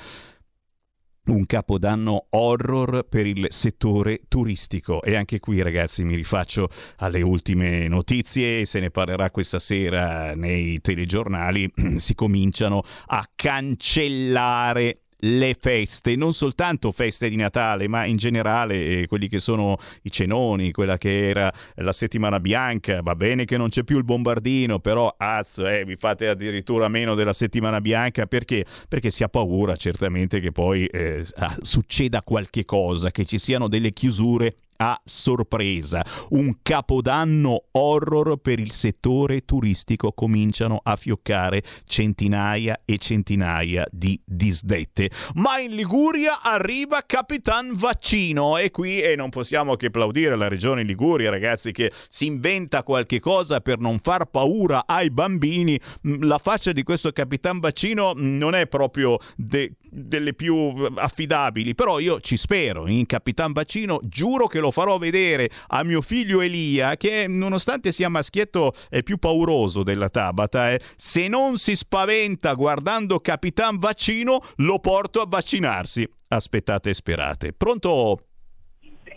un capodanno horror per il settore turistico. E anche qui ragazzi mi rifaccio alle ultime notizie. Se ne parlerà questa sera nei telegiornali. Si cominciano a cancellare le feste, non soltanto feste di Natale, ma in generale eh, quelli che sono i cenoni, quella che era la settimana bianca, va bene che non c'è più il bombardino, però azzo, eh, vi fate addirittura meno della settimana bianca perché? Perché si ha paura certamente che poi eh, succeda qualche cosa, che ci siano delle chiusure a sorpresa. Un capodanno horror per il settore turistico cominciano a fioccare centinaia e centinaia di disdette. Ma in Liguria arriva Capitan Vaccino e qui eh, non possiamo che applaudire la regione Liguria, ragazzi, che si inventa qualche cosa per non far paura ai bambini. Mm, la faccia di questo Capitan Vaccino non è proprio de- delle più affidabili, però io ci spero in Capitan Vaccino, giuro che lo farò vedere a mio figlio Elia che nonostante sia maschietto è più pauroso della Tabata, eh, se non si spaventa guardando Capitan Vaccino lo porto a vaccinarsi. Aspettate e sperate. Pronto?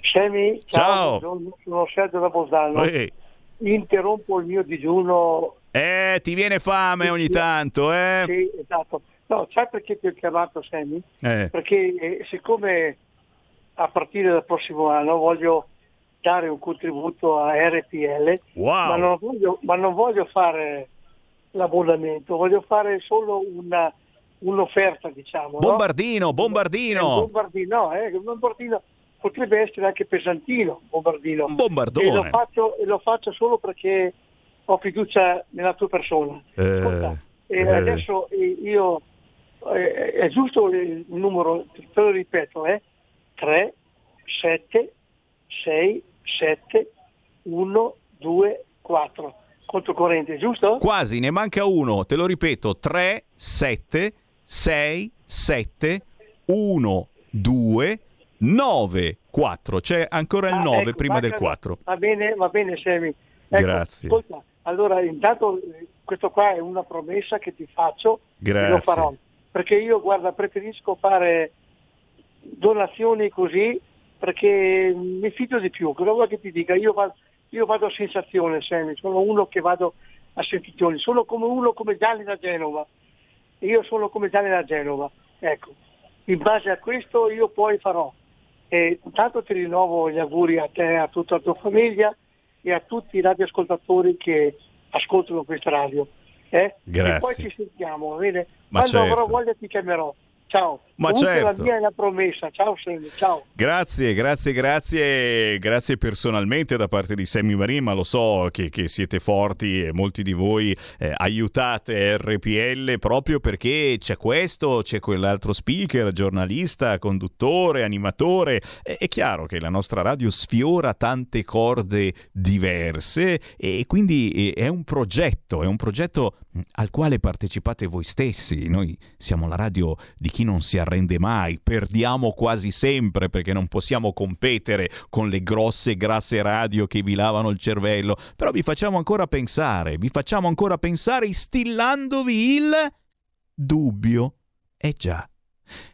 Semi, ciao, Ciao. sono Sergio da Bolzano. Ehi. Interrompo il mio digiuno. Eh, ti viene fame ogni tanto, eh? Sì, esatto. No, sai perché ti ho chiamato Semi? Eh. Perché eh, siccome a partire dal prossimo anno voglio dare un contributo a RPL, Wow. ma, non voglio, ma non voglio fare l'abbonamento, voglio fare solo una, un'offerta, diciamo. no? Bombardino, Un bombardino. bombardino, no, eh, bombardino potrebbe essere anche pesantino, bombardino. Un bombardone. E lo faccio, e lo faccio solo perché ho fiducia nella tua persona. Eh, Ascolta, e eh. adesso eh, io, eh, è giusto il numero, te lo ripeto, eh? 3, 7, 6, 7, 1, 2, 4. Conto corrente, giusto? Quasi, ne manca uno, te lo ripeto, 3, 7, 6, 7, 1, 2, 9, 4. C'è ancora il Ah, 9 ecco, prima del manca- 4. Va bene, va bene Semi. Ecco, Grazie. ascolta, allora intanto questo qua è una promessa che ti faccio e lo Grazie. farò. Perché io, guarda, preferisco fare donazioni così perché mi fido di più. Cosa vuoi che ti dica? Io vado, io vado a sensazione, Semi, sono uno che vado a sensazioni, sono come uno come Gianni da Genova. Io sono come Gianni da Genova. Ecco, in base a questo io poi farò. E intanto ti rinnovo gli auguri a te, a tutta la tua famiglia e a tutti i radioascoltatori che ascoltano questa radio. eh? Grazie. E poi ci sentiamo, va bene? Ma Quando certo. avrò voglia ti chiamerò. Ciao. Ma Comunque certo. la mia è una promessa. Ciao Semi, ciao. Grazie, grazie, grazie, grazie personalmente da parte di Sammy Marin, ma lo so che, che siete forti e molti di voi eh, aiutate RPL proprio perché c'è questo, c'è quell'altro speaker, giornalista, conduttore, animatore. È, è chiaro che la nostra radio sfiora tante corde diverse e quindi eh, è un progetto, è un progetto mh, al quale partecipate voi stessi. Noi siamo la radio di chi non si arrende mai, perdiamo quasi sempre perché non possiamo competere con le grosse grasse radio che vi lavano il cervello, però vi facciamo ancora pensare, vi facciamo ancora pensare instillandovi il dubbio. Eh già.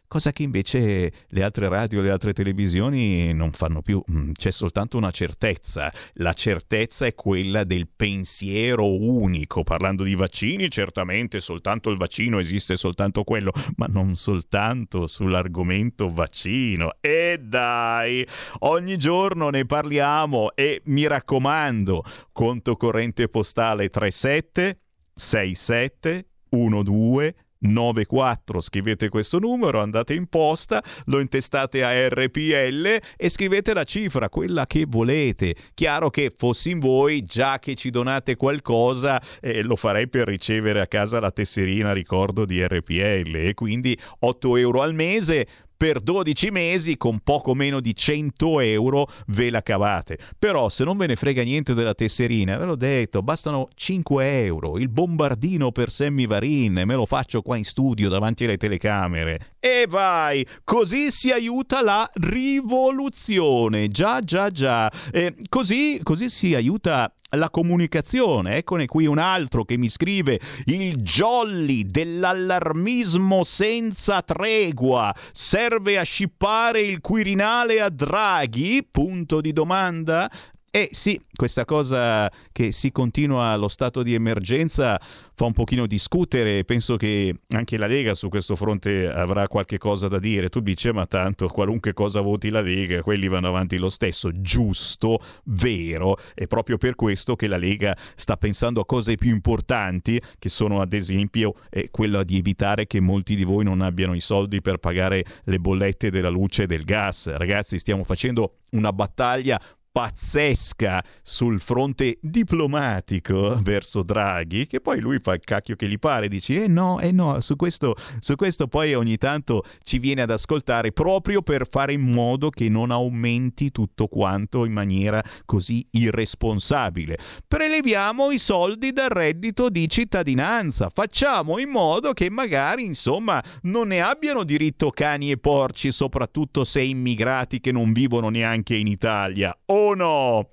Cosa che invece le altre radio, le altre televisioni non fanno più. Mm, C'è soltanto una certezza. La certezza è quella del pensiero unico. Parlando di vaccini, certamente soltanto il vaccino esiste soltanto quello, ma non soltanto sull'argomento vaccino. E dai, ogni giorno ne parliamo e mi raccomando, conto corrente postale 37 67 12 94 scrivete questo numero andate in posta lo intestate a RPL e scrivete la cifra quella che volete. Chiaro che fossi in voi già che ci donate qualcosa eh, lo farei per ricevere a casa la tesserina ricordo di RPL e quindi 8 euro al mese per 12 mesi con poco meno di 100 euro ve la cavate. Però se non ve ne frega niente della tesserina, ve l'ho detto, bastano 5 euro. Il bombardino per Sammy Varin, me lo faccio qua in studio davanti alle telecamere. E vai! Così si aiuta la rivoluzione. Già, già, già. E così, così si aiuta la comunicazione. Eccone qui un altro che mi scrive il jolly dell'allarmismo senza tregua. Serve a scippare il Quirinale a Draghi? Punto di domanda. E sì, questa cosa che si continua allo stato di emergenza fa un pochino discutere. Penso che anche la Lega su questo fronte avrà qualche cosa da dire. Tu dici, ma tanto qualunque cosa voti la Lega, quelli vanno avanti lo stesso. Giusto, vero. È proprio per questo che la Lega sta pensando a cose più importanti, che sono ad esempio eh, quella di evitare che molti di voi non abbiano i soldi per pagare le bollette della luce e del gas. Ragazzi, stiamo facendo una battaglia pazzesca sul fronte diplomatico verso Draghi, che poi lui fa il cacchio che gli pare, dici eh no, eh no, su questo, su questo poi ogni tanto ci viene ad ascoltare proprio per fare in modo che non aumenti tutto quanto in maniera così irresponsabile. Preleviamo i soldi dal reddito di cittadinanza, facciamo in modo che magari insomma non ne abbiano diritto cani e porci, soprattutto se immigrati che non vivono neanche in Italia. Oh, 1.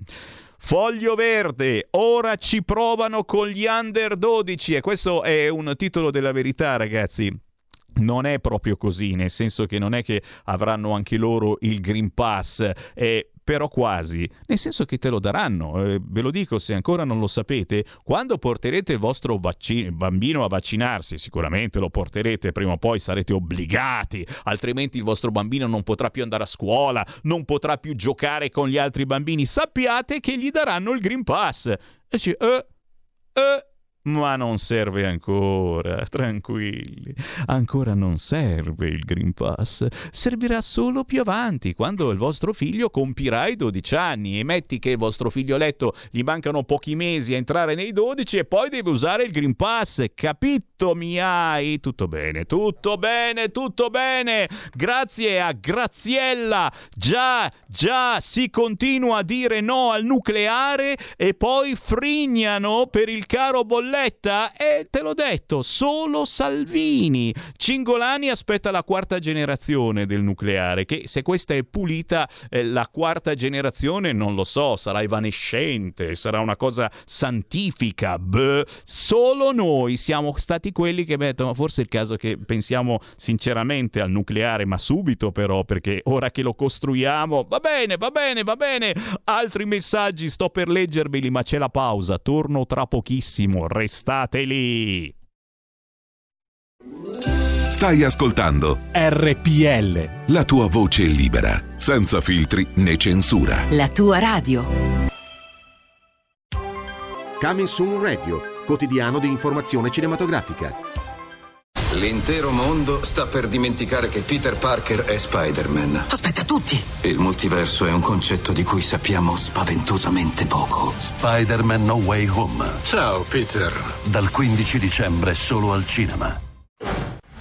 Foglio Verde, ora ci provano con gli under 12 e questo è un titolo della verità ragazzi. Non è proprio così, nel senso che non è che avranno anche loro il Green Pass e però quasi, nel senso che te lo daranno. Eh, ve lo dico se ancora non lo sapete, quando porterete il vostro vacci- bambino a vaccinarsi, sicuramente lo porterete, prima o poi sarete obbligati, altrimenti il vostro bambino non potrà più andare a scuola, non potrà più giocare con gli altri bambini. Sappiate che gli daranno il Green Pass. E dici, eh, eh, ma non serve ancora, tranquilli. Ancora non serve il Green Pass. Servirà solo più avanti, quando il vostro figlio compirà i 12 anni. E metti che il vostro figlioletto gli mancano pochi mesi a entrare nei 12 e poi deve usare il Green Pass. Capito, mi hai? Tutto bene, tutto bene, tutto bene. Grazie a Graziella. Già, già, si continua a dire no al nucleare e poi frignano per il caro bolletta e te l'ho detto, solo Salvini. Cingolani aspetta la quarta generazione del nucleare, che se questa è pulita, eh, la quarta generazione non lo so, sarà evanescente, sarà una cosa santifica. Beh, solo noi siamo stati quelli che mettono, forse è il caso che pensiamo sinceramente al nucleare, ma subito però, perché ora che lo costruiamo, va bene, va bene, va bene. Altri messaggi sto per leggerveli, ma c'è la pausa, torno tra pochissimo restate lì. Stai ascoltando RPL. la tua voce libera, senza filtri né censura. La tua radio. Coming Soon Radio, quotidiano di informazione cinematografica. L'intero mondo sta per dimenticare che Peter Parker è Spider-Man. Aspetta, tutti! Il multiverso è un concetto di cui sappiamo spaventosamente poco. Spider-Man No Way Home. Ciao, Peter. Dal 15 dicembre solo al cinema.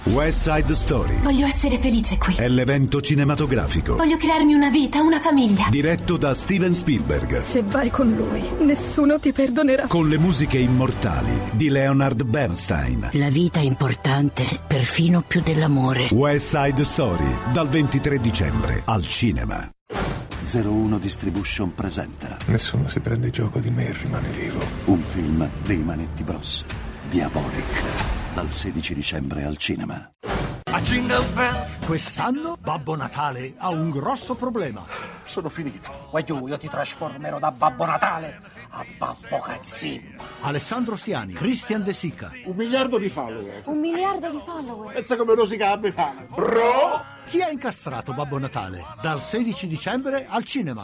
West Side Story Voglio essere felice qui. è l'evento cinematografico Voglio crearmi una vita, una famiglia. diretto da Steven Spielberg Se vai con lui, nessuno ti perdonerà. con le musiche immortali di Leonard Bernstein. La vita è importante, perfino più dell'amore. West Side Story dal 23 dicembre al cinema. 01 Distribution presenta Nessuno si prende gioco di me e rimane vivo. un film dei Manetti Bros. Diabolic. Dal 16 dicembre al cinema. A Jingle Bells! Quest'anno Babbo Natale ha un grosso problema. Sono finito. Vuoi tu, io ti trasformerò da Babbo Natale a Babbo Cazzino. Alessandro Stiani, Christian De Sica. Un miliardo di follower. Un miliardo di follower. Pensa come rosica la Befana. Bro! Chi ha incastrato Babbo Natale? Dal 16 dicembre al cinema.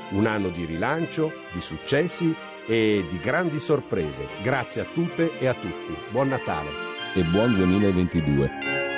un anno di rilancio, di successi e di grandi sorprese. Grazie a tutte e a tutti. Buon Natale. E buon 2022.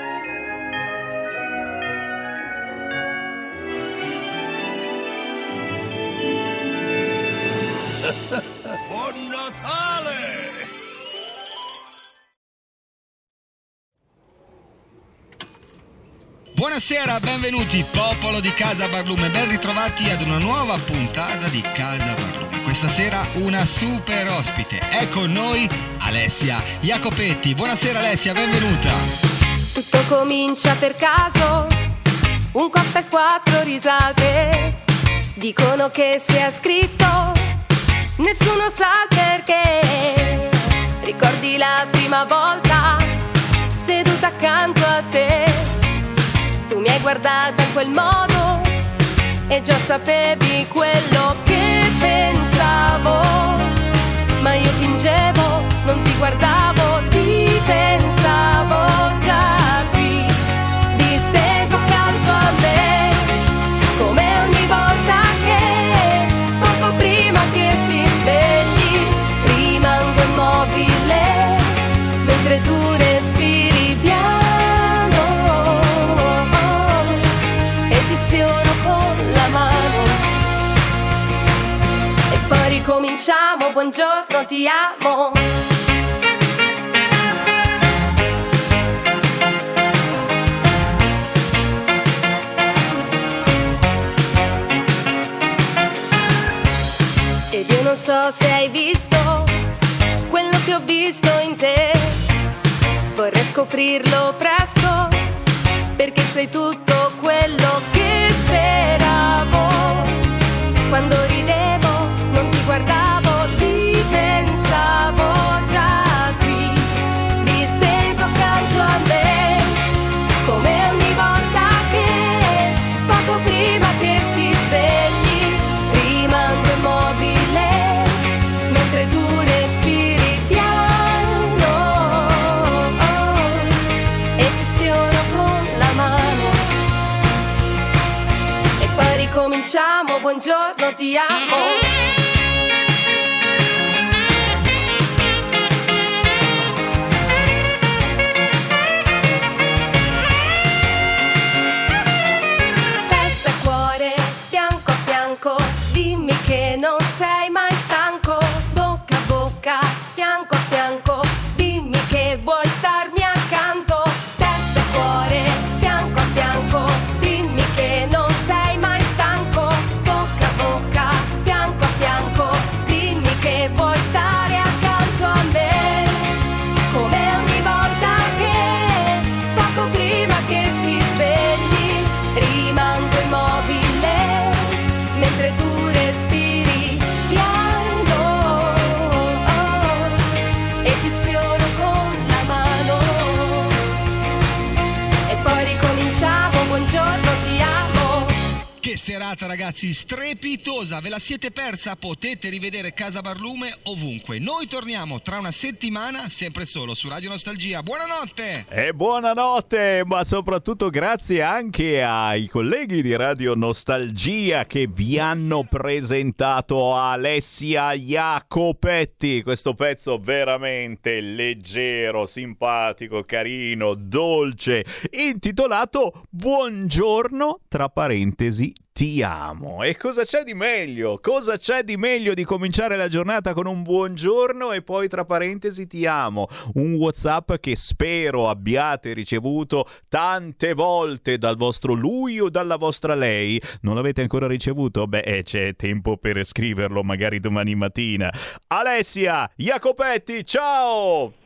Buonasera, benvenuti popolo di Casa Barlume, ben ritrovati ad una nuova puntata di Casa Barlume. Questa sera una super ospite, è con noi Alessia Jacopetti. Buonasera Alessia, benvenuta. Tutto comincia per caso, un cocktail, quattro risate, dicono che sia scritto, nessuno sa perché. Ricordi la prima volta, seduta accanto a te tu mi hai guardata in quel modo e già sapevi quello che pensavo. Ma io fingevo, non ti guardavo, buongiorno, ti amo. Ed io non so se hai visto quello che ho visto in te. Vorrei scoprirlo presto, perché sei tutto quello che speravo. Quando ridevo, non ti guardavo, buongiorno ti amo ragazzi, strepitosa, ve la siete persa? Potete rivedere Casa Barlume ovunque. Noi torniamo tra una settimana, sempre solo su Radio Nostalgia. Buonanotte! E buonanotte, ma soprattutto grazie anche ai colleghi di Radio Nostalgia che vi hanno presentato Alessia Jacopetti. Questo pezzo veramente leggero, simpatico, carino, dolce, intitolato Buongiorno, tra parentesi, ti amo. E cosa c'è di meglio? Cosa c'è di meglio di cominciare la giornata con un buongiorno e poi tra parentesi ti amo? Un WhatsApp che spero abbiate ricevuto tante volte dal vostro lui o dalla vostra lei. Non l'avete ancora ricevuto? Beh, eh, c'è tempo per scriverlo, magari domani mattina. Alessia Jacopetti, ciao!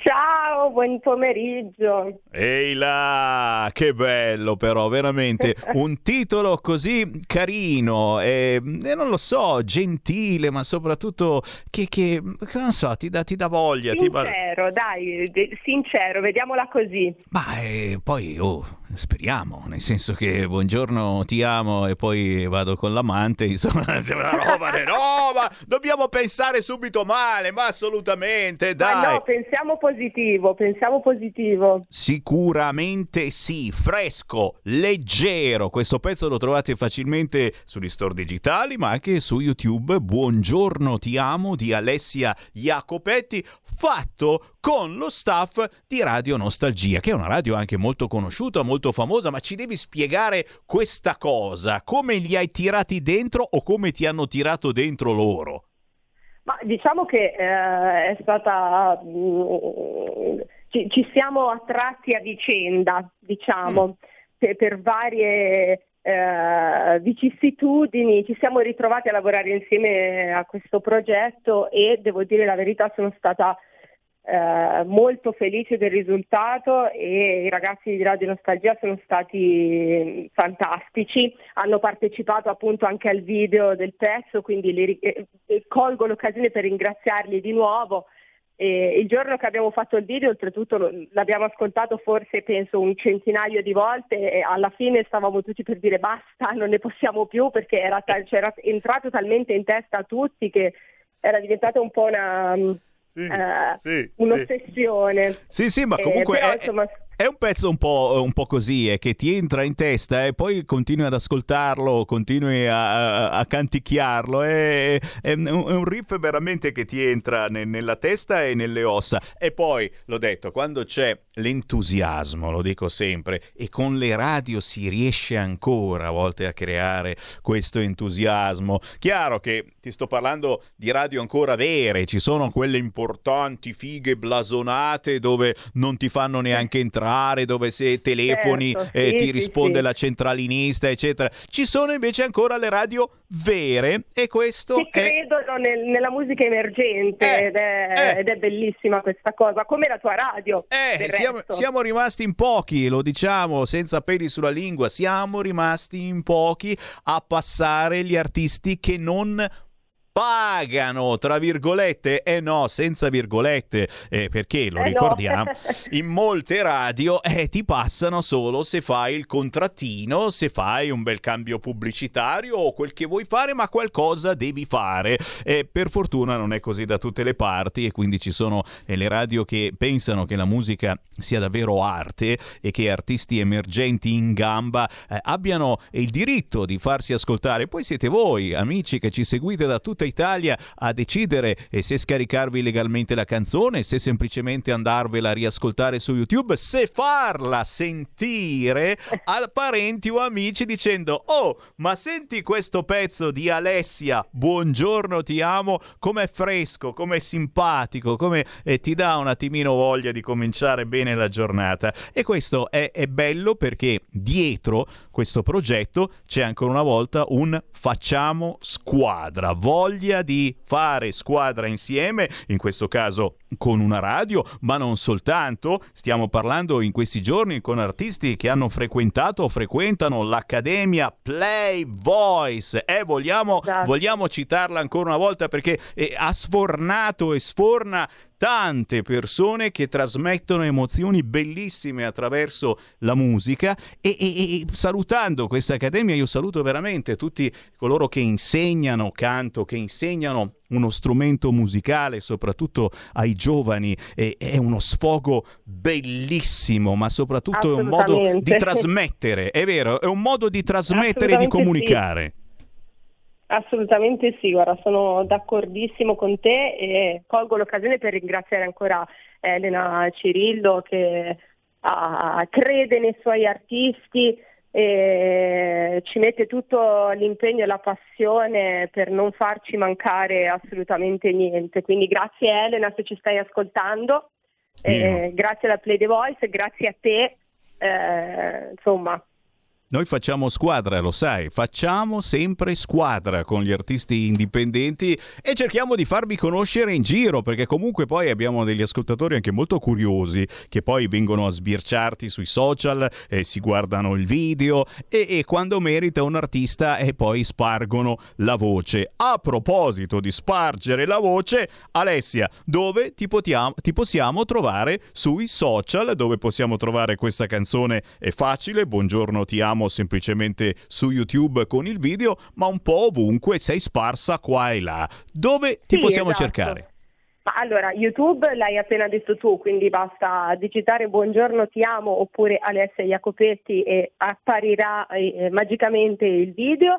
Ciao, buon pomeriggio. Ehi là, che bello però, veramente un titolo così carino e, e non lo so, gentile, ma soprattutto che, che, che non so, ti dà, ti dà voglia. ti va- Sincero, dai, de- sincero, vediamola così. Ma eh, poi, oh, speriamo, nel senso che buongiorno, ti amo e poi vado con l'amante, insomma, sembra una roba no, ma dobbiamo pensare subito male, ma assolutamente, dai. Ma no, pensiamo positivo, pensiamo positivo. Sicuramente sì, fresco, leggero. Questo pezzo lo trovate facilmente sugli store digitali, ma anche su YouTube. Buongiorno, ti amo di Alessia Jacopetti, fatto con lo staff di Radio Nostalgia, che è una radio anche molto conosciuta, molto famosa, ma ci devi spiegare questa cosa, come li hai tirati dentro o come ti hanno tirato dentro loro? Ma diciamo che eh, è stata... mm, ci, ci siamo attratti a vicenda, diciamo, per, per varie eh, vicissitudini. Ci siamo ritrovati a lavorare insieme a questo progetto e devo dire la verità sono stata eh, molto felice del risultato e i ragazzi di Radio Nostalgia sono stati fantastici, hanno partecipato appunto anche al video del pezzo, quindi li, eh, colgo l'occasione per ringraziarli di nuovo. E il giorno che abbiamo fatto il video, oltretutto l'abbiamo ascoltato forse penso un centinaio di volte e alla fine stavamo tutti per dire basta, non ne possiamo più perché era, c'era entrato talmente in testa a tutti che era diventata un po' una, sì, uh, sì, un'ossessione. Sì, sì, ma eh, comunque eh, però, è, insomma... è, un pezzo un po', un po', così, eh, che ti entra in testa e poi continui ad ascoltarlo, continui a, a, a canticchiarlo. È, è, un riff veramente che ti entra ne, nella testa e nelle ossa. E poi, l'ho detto, quando c'è l'entusiasmo, lo dico sempre, e con le radio si riesce ancora a volte a creare questo entusiasmo. Chiaro che ti sto parlando di radio ancora vere, ci sono quelle importanti, fighe, blasonate, dove non ti fanno neanche entrare, dove se telefoni certo, eh, ti sì, risponde sì. la centralinista, eccetera. Ci sono invece ancora le radio vere e questo Ci è... credono nel, nella musica emergente eh, ed, è, eh. ed, è, bellissima questa cosa, come la tua radio. Eh, siamo, siamo, rimasti in pochi, lo diciamo senza peli sulla lingua, siamo rimasti in pochi a passare gli artisti che non pagano, tra virgolette, eh no, senza virgolette, eh, perché lo eh ricordiamo, no. in molte radio eh, ti passano solo se fai il contrattino, se fai un bel cambio pubblicitario o quel che vuoi fare, ma qualcosa devi fare. Per fortuna non è così da tutte le parti e quindi ci sono eh, le radio che pensano che la musica sia davvero arte e che artisti emergenti in gamba eh, abbiano il diritto di farsi ascoltare. Poi siete voi, amici che ci seguite da tutta Italia a decidere se scaricarvi legalmente la canzone, se semplicemente andarvela a riascoltare su YouTube, se farla sentire a parenti o amici dicendo "Oh, ma senti questo pezzo di Alessia, buongiorno, ti amo, com'è fresco, com'è simpatico, come eh, ti dà un attimino voglia di cominciare bene la giornata". E questo è, è bello perché dietro questo progetto c'è ancora una volta un facciamo squadra, voglia di fare squadra insieme, in questo caso con una radio, ma non soltanto, stiamo parlando in questi giorni con artisti che hanno frequentato o frequentano l'Accademia Play Voice e eh, vogliamo, esatto. vogliamo citarla ancora una volta perché eh, ha sfornato e sforna tante persone che trasmettono emozioni bellissime attraverso la musica e, e, e, salutando questa accademia io saluto veramente tutti coloro che insegnano canto, che insegnano uno strumento musicale, soprattutto ai giovani, è, è uno sfogo bellissimo, ma soprattutto è un modo di trasmettere, è vero, è un modo di trasmettere e di comunicare. Sì. Assolutamente sì, guarda, sono d'accordissimo con te e colgo l'occasione per ringraziare ancora Elena Cirillo che uh, crede nei suoi artisti e ci mette tutto l'impegno e la passione per non farci mancare assolutamente niente. Quindi grazie Elena se ci stai ascoltando, eh, grazie alla Play the Voice, grazie a te. Eh, insomma, noi facciamo squadra, lo sai, facciamo sempre squadra con gli artisti indipendenti e cerchiamo di farvi conoscere in giro perché comunque poi abbiamo degli ascoltatori anche molto curiosi che poi vengono a sbirciarti sui social, e si guardano il video e, e quando merita un artista e poi spargono la voce. A proposito di spargere la voce, Alessia, dove ti, potiamo, ti possiamo trovare sui social, dove possiamo trovare questa canzone? È facile, buongiorno ti amo semplicemente su YouTube con il video, ma un po' ovunque sei sparsa qua e là. Dove ti sì, possiamo esatto. cercare? Allora, YouTube l'hai appena detto tu, quindi basta digitare Buongiorno ti amo oppure Alessia Jacopetti e apparirà eh, magicamente il video.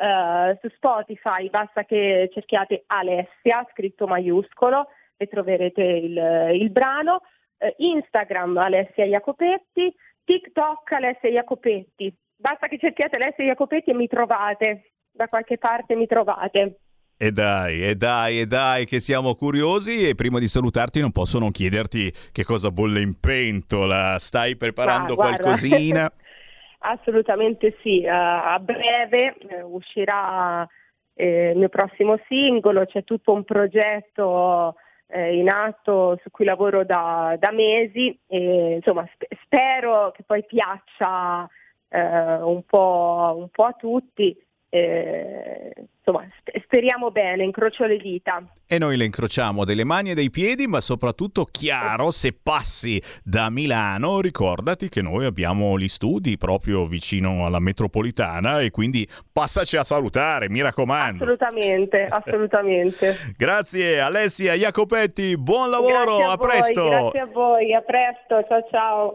Uh, su Spotify basta che cerchiate Alessia, scritto maiuscolo, e troverete il, il brano. Uh, Instagram Alessia Jacopetti, TikTok Alessia Jacopetti. Basta che cerchiate Alessia Jacopetti e mi trovate, da qualche parte mi trovate. E dai, e dai, e dai, che siamo curiosi e prima di salutarti non posso non chiederti che cosa bolle in pentola. Stai preparando ah, qualcosina? Assolutamente sì, uh, a breve uh, uscirà eh, il mio prossimo singolo, c'è tutto un progetto eh, in atto su cui lavoro da, da mesi e insomma sp- spero che poi piaccia eh, un, po', un po' a tutti eh, insomma, speriamo bene, incrocio le dita. E noi le incrociamo delle mani e dei piedi, ma soprattutto chiaro, se passi da Milano, ricordati che noi abbiamo gli studi proprio vicino alla metropolitana e quindi passaci a salutare, mi raccomando. Assolutamente, assolutamente. grazie Alessia Jacopetti, buon lavoro, a, a voi, presto. Grazie a voi, a presto, ciao ciao.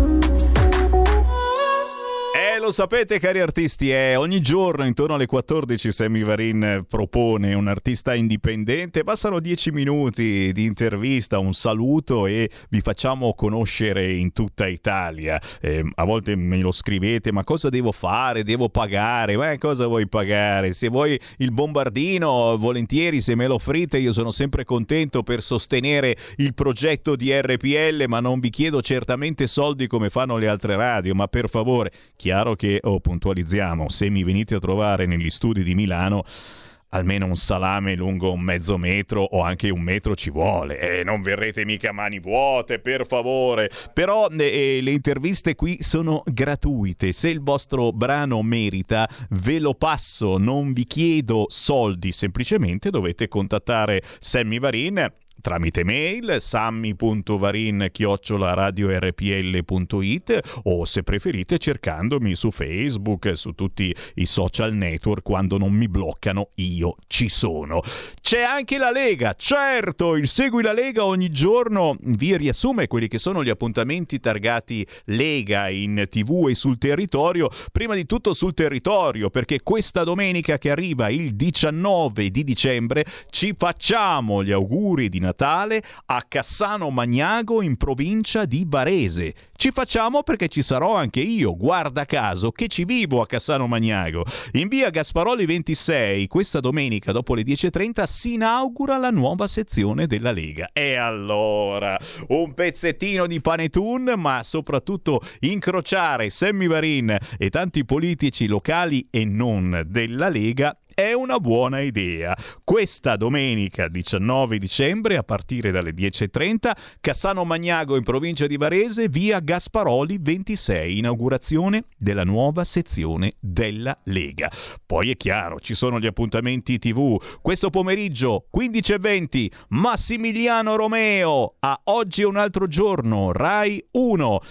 Lo sapete cari artisti, eh, ogni giorno intorno alle 14 Sammy Varin propone un artista indipendente, bastano 10 minuti di intervista, un saluto e vi facciamo conoscere in tutta Italia. Eh, a volte me lo scrivete, ma cosa devo fare? Devo pagare? Ma cosa vuoi pagare? Se vuoi il bombardino, volentieri se me lo offrite, io sono sempre contento per sostenere il progetto di RPL, ma non vi chiedo certamente soldi come fanno le altre radio, ma per favore, chiaro che, oh, puntualizziamo, se mi venite a trovare negli studi di Milano, almeno un salame lungo un mezzo metro o anche un metro ci vuole e non verrete mica a mani vuote per favore. Però eh, le interviste qui sono gratuite. Se il vostro brano merita ve lo passo. Non vi chiedo soldi semplicemente dovete contattare Sammy Varin tramite mail sammy.varin radiorpl.it o se preferite cercandomi su Facebook, su tutti i social network quando non mi bloccano io ci sono. C'è anche la Lega, certo, il Segui la Lega ogni giorno vi riassume quelli che sono gli appuntamenti targati Lega in tv e sul territorio, prima di tutto sul territorio perché questa domenica che arriva il 19 di dicembre ci facciamo gli auguri di Natale Natale a Cassano Magnago in provincia di Varese. Ci facciamo perché ci sarò anche io, guarda caso, che ci vivo a Cassano Magnago. In via Gasparoli 26, questa domenica dopo le 10.30 si inaugura la nuova sezione della Lega. E allora, un pezzettino di panetun, ma soprattutto incrociare Sammy Varin e tanti politici locali e non della Lega è una buona idea. Questa domenica 19 dicembre a partire dalle 10.30 Cassano Magnago in provincia di Varese via Gasparoli 26 inaugurazione della nuova sezione della Lega. Poi è chiaro ci sono gli appuntamenti tv questo pomeriggio 15.20 Massimiliano Romeo a Oggi è un altro giorno Rai 1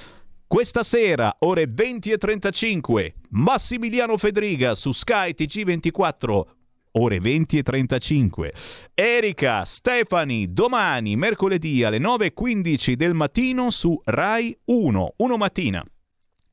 questa sera, ore 20.35, Massimiliano Fedriga su Sky TG24, ore 20.35. Erika Stefani, domani, mercoledì alle 9.15 del mattino su Rai 1, 1 mattina.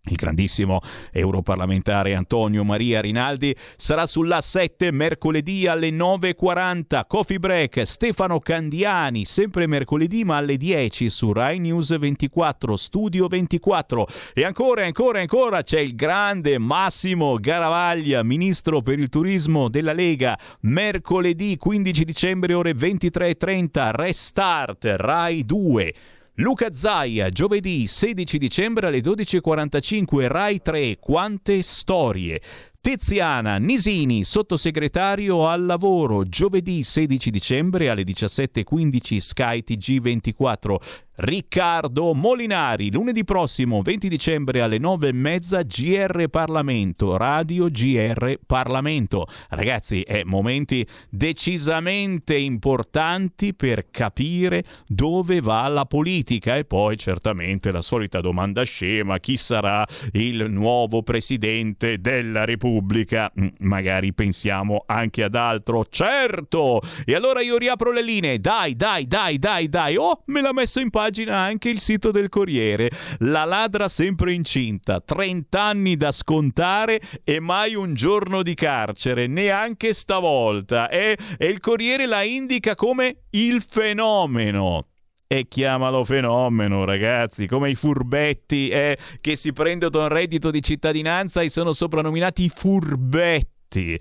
Il grandissimo europarlamentare Antonio Maria Rinaldi sarà sulla 7 mercoledì alle 9.40. Coffee Break Stefano Candiani, sempre mercoledì ma alle 10 su Rai News 24, Studio 24. E ancora, ancora, ancora c'è il grande Massimo Garavaglia, ministro per il turismo della Lega. Mercoledì 15 dicembre ore 23.30, Restart Rai 2. Luca Zaia, giovedì 16 dicembre alle 12.45, Rai 3, Quante storie. Tiziana Nisini, sottosegretario al lavoro, giovedì 16 dicembre alle 17.15 Sky TG24. Riccardo Molinari, lunedì prossimo 20 dicembre alle 9.30 GR Parlamento, Radio GR Parlamento. Ragazzi, è momenti decisamente importanti per capire dove va la politica e poi certamente la solita domanda scema, chi sarà il nuovo presidente della Repubblica? Mm, magari pensiamo anche ad altro. Certo! E allora io riapro le linee. Dai, dai, dai, dai, dai. Oh, me l'ha messo in pagina pagina anche il sito del Corriere. La ladra sempre incinta, 30 anni da scontare e mai un giorno di carcere, neanche stavolta. E, e il Corriere la indica come il fenomeno. E chiamalo fenomeno, ragazzi, come i furbetti eh, che si prendono il reddito di cittadinanza e sono soprannominati furbetti.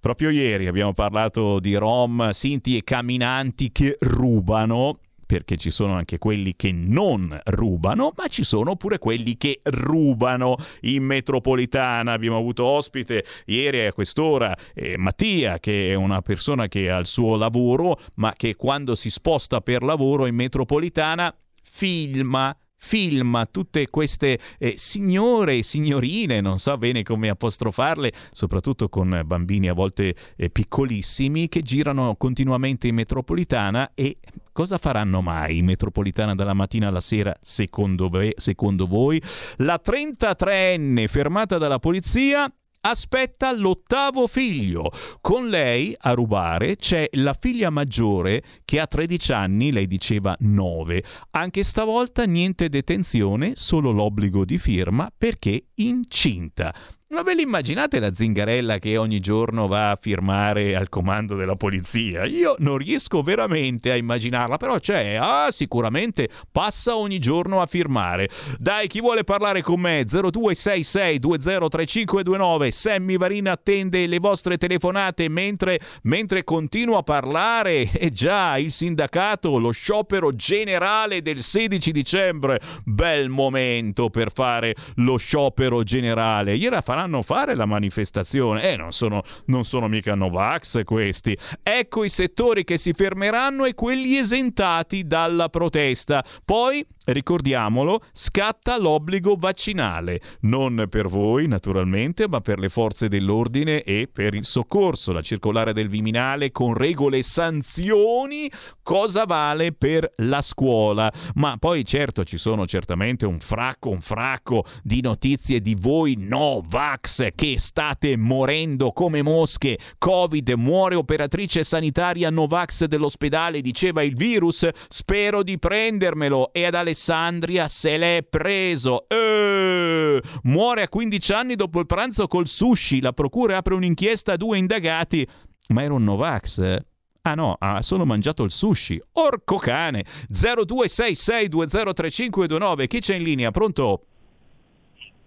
Proprio ieri abbiamo parlato di rom, sinti e camminanti che rubano perché ci sono anche quelli che non rubano, ma ci sono pure quelli che rubano in metropolitana. Abbiamo avuto ospite ieri a quest'ora eh, Mattia, che è una persona che ha il suo lavoro, ma che quando si sposta per lavoro in metropolitana filma filma tutte queste eh, signore e signorine, non so bene come apostrofarle, soprattutto con bambini a volte eh, piccolissimi che girano continuamente in metropolitana e cosa faranno mai in metropolitana dalla mattina alla sera secondo, ve- secondo voi? La 33enne fermata dalla polizia aspetta l'ottavo figlio. Con lei a rubare c'è la figlia maggiore che ha 13 anni, lei diceva 9. Anche stavolta niente detenzione, solo l'obbligo di firma perché incinta. Ma ve l'immaginate la zingarella che ogni giorno va a firmare al comando della polizia? Io non riesco veramente a immaginarla, però c'è, ah, sicuramente passa ogni giorno a firmare. Dai, chi vuole parlare con me? 0266203529. Sammy Varina attende le vostre telefonate mentre, mentre continuo a parlare. E già, il sindacato, lo sciopero generale del 16 dicembre. Bel momento per fare lo sciopero generale. Ieri faranno faranno fare la manifestazione. Eh, non sono, non sono mica Novax questi. Ecco i settori che si fermeranno e quelli esentati dalla protesta. Poi ricordiamolo, scatta l'obbligo vaccinale, non per voi naturalmente, ma per le forze dell'ordine e per il soccorso. La circolare del Viminale con regole e sanzioni, cosa vale per la scuola? Ma poi certo ci sono certamente un fracco, un fracco di notizie di voi Novax che state morendo come mosche. Covid, muore operatrice sanitaria Novax dell'ospedale, diceva il virus, spero di prendermelo e ad Alessandro Alessandria se l'è preso. Eeeh! Muore a 15 anni dopo il pranzo col sushi. La procura apre un'inchiesta a due indagati. Ma era un Novax? Ah no, ha solo mangiato il sushi. Orco cane! 0266203529. Chi c'è in linea? Pronto?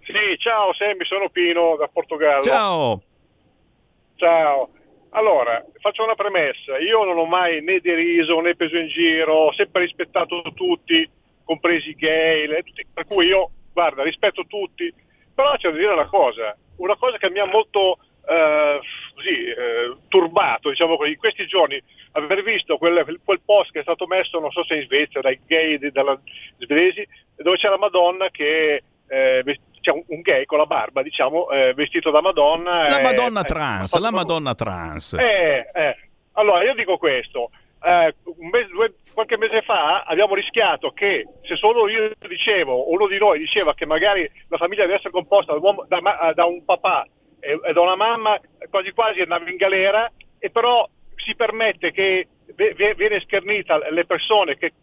Sì, ciao Sammy, sono Pino da Portogallo. Ciao! Ciao. Allora, faccio una premessa. Io non ho mai né deriso né preso in giro, ho sempre rispettato tutti compresi i gay, per cui io, guarda, rispetto tutti, però c'è da dire una cosa, una cosa che mi ha molto eh, così, eh, turbato, diciamo così, in questi giorni, aver visto quel, quel, post che è stato messo, non so se in Svezia, dai gay dalla svedesi, dove c'è la Madonna che eh, c'è un, un, gay con la barba, diciamo, eh, vestito da Madonna. La Madonna trans, la Madonna trans. Eh, eh. Allora, io dico questo, eh, un mese, due, qualche mese fa abbiamo rischiato che se solo io dicevo, uno di noi diceva che magari la famiglia deve essere composta da, da, da un papà e, e, da una mamma, quasi quasi andava in galera, e però si permette che viene schernita le persone che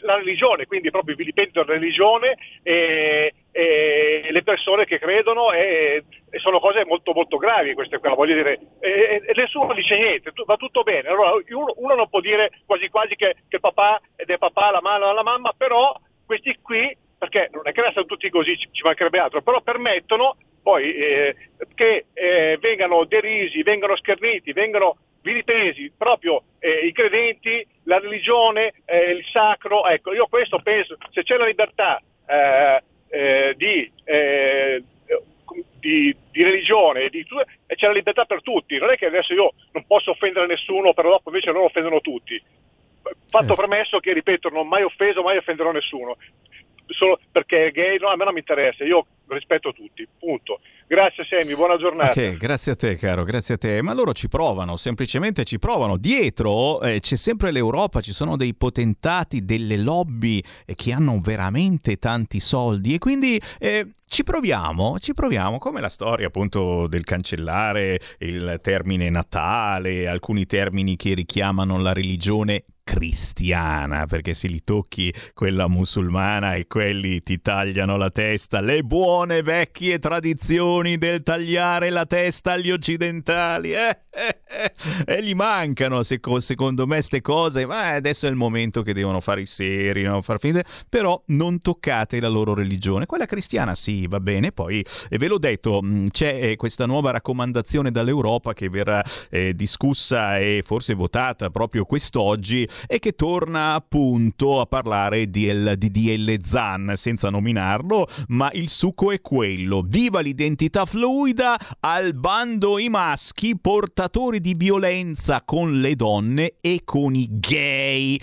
la religione, quindi proprio vilipendo la religione e, e, le persone che credono e, e, sono cose molto molto gravi queste qua, voglio dire, e, e nessuno dice niente, va tutto bene, allora uno, uno non può dire quasi quasi che, che papà ed è papà, la mamma, la mamma, però questi qui, perché non è che restano tutti così, ci, ci mancherebbe altro, però permettono poi eh, che eh, vengano derisi, vengano scherniti, vengano vilipesi proprio eh, i credenti, la religione, eh, il sacro. Ecco, io questo penso, se c'è la libertà eh, di, eh, di, di, religione, di, c'è la libertà per tutti, non è che adesso io non posso offendere nessuno, però dopo invece loro offendono tutti. Fatto premesso che, ripeto, non ho mai offeso, mai offenderò nessuno. Solo perché è gay, no, a me non mi interessa, io rispetto tutti, punto. Grazie Semi, buona giornata. Ok, grazie a te caro, grazie a te. Ma loro ci provano, semplicemente ci provano. Dietro eh, c'è sempre l'Europa, ci sono dei potentati, delle lobby eh, che hanno veramente tanti soldi e quindi... Eh, ci proviamo, ci proviamo, come la storia appunto del cancellare il termine Natale, alcuni termini che richiamano la religione cristiana, perché se li tocchi quella musulmana e quelli ti tagliano la testa, le buone buone vecchie tradizioni del tagliare la testa agli occidentali. Eh. E gli mancano, seco- secondo me, ste cose. Ma adesso è il momento che devono fare i seri, no? far finire. Però non toccate la loro religione. Quella cristiana sì, va bene. Poi, e ve l'ho detto, mh, c'è eh, questa nuova raccomandazione dall'Europa che verrà eh, discussa e forse votata proprio quest'oggi e che torna appunto a parlare di DDL Zan, senza nominarlo, ma il succo è quello. Viva l'identità fluida, al bando i maschi portatori di violenza con le donne e con i gay.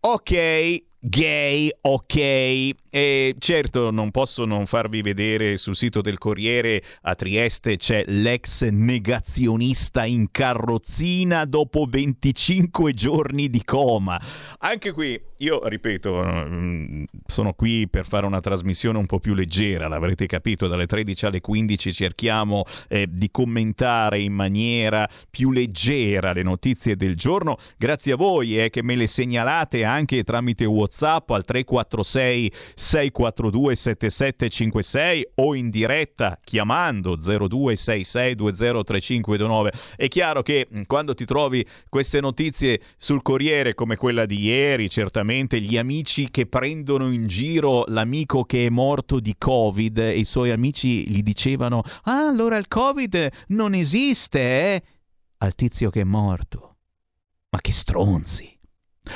Ok, gay, ok. E certo, non posso non farvi vedere sul sito del Corriere a Trieste c'è l'ex negazionista in carrozzina dopo 25 giorni di coma. Anche qui, io ripeto, mm, sono qui per fare una trasmissione un po' più leggera, l'avrete capito, dalle 13 alle 15 cerchiamo eh, di commentare in maniera più leggera le notizie del giorno. Grazie a voi eh, che me le segnalate anche tramite WhatsApp al 346 642 7756 o in diretta chiamando 0266203529. È chiaro che mm, quando ti trovi queste notizie sul Corriere come quella di ieri, certamente gli amici che prendono in giro l'amico che è morto di Covid e i suoi amici gli dicevano "Ah, allora il Covid non esiste, eh?" al tizio che è morto. Ma che stronzi!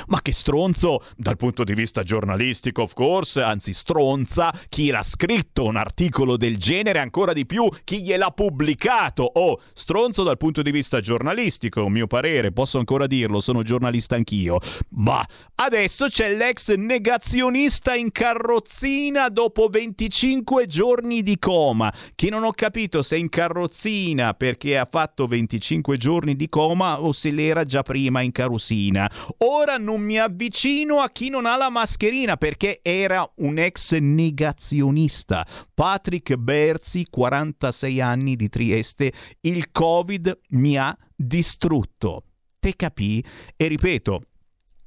Ma che stronzo dal punto di vista giornalistico, of course, anzi stronza chi l'ha scritto un articolo del genere, ancora di più chi gliel'ha pubblicato. Oh, stronzo dal punto di vista giornalistico, a mio parere, posso ancora dirlo, sono giornalista anch'io. Ma adesso c'è l'ex negazionista in carrozzina dopo 25 giorni di coma, che non ho capito se è in carrozzina perché ha fatto 25 giorni di coma o se l'era già prima in carrozzina. Ora non mi avvicino a chi non ha la mascherina perché era un ex negazionista. Patrick Berzi, 46 anni di Trieste, il Covid mi ha distrutto. Te capì? E ripeto,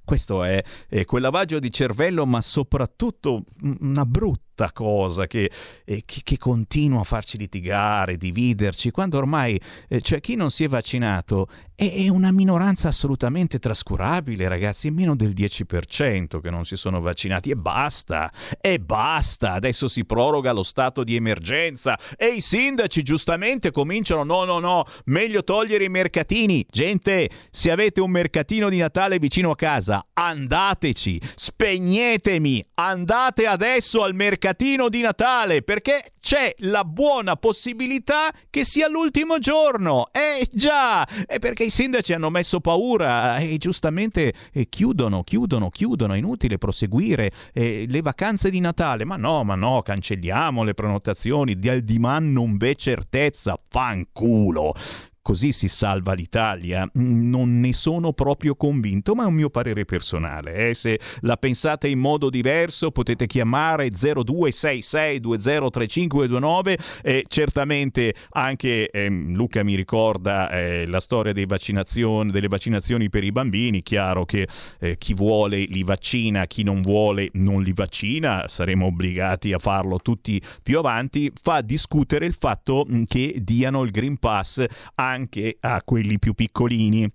questo è, è quel lavaggio di cervello, ma soprattutto una brutta cosa che, eh, che, che, continua a farci litigare, dividerci, quando ormai eh, cioè, chi non si è vaccinato è, è, una minoranza assolutamente trascurabile, ragazzi, è meno del 10% che non si sono vaccinati e basta, e basta, adesso si proroga lo stato di emergenza e i sindaci giustamente cominciano, no, no, no, meglio togliere i mercatini, gente, se avete un mercatino di Natale vicino a casa, andateci, spegnetemi, andate adesso al mercatino mercatino di Natale perché c'è la buona possibilità che sia l'ultimo giorno. Eh già, è perché i sindaci hanno messo paura e giustamente eh, chiudono, chiudono, chiudono. È inutile proseguire eh, le vacanze di Natale. Ma no, ma no, cancelliamo le prenotazioni. Di, di man non v'è certezza. Fanculo così si salva l'Italia. Non ne sono proprio convinto, ma è un mio parere personale. Eh? Se la pensate in modo diverso potete chiamare 0266203529 e certamente anche eh, Luca mi ricorda eh, la storia vaccinazioni, delle vaccinazioni per i bambini. Chiaro che eh, chi vuole li vaccina, chi non vuole non li vaccina, saremo obbligati a farlo tutti più avanti. Fa discutere il fatto che diano il Green Pass a anche a quelli più piccolini.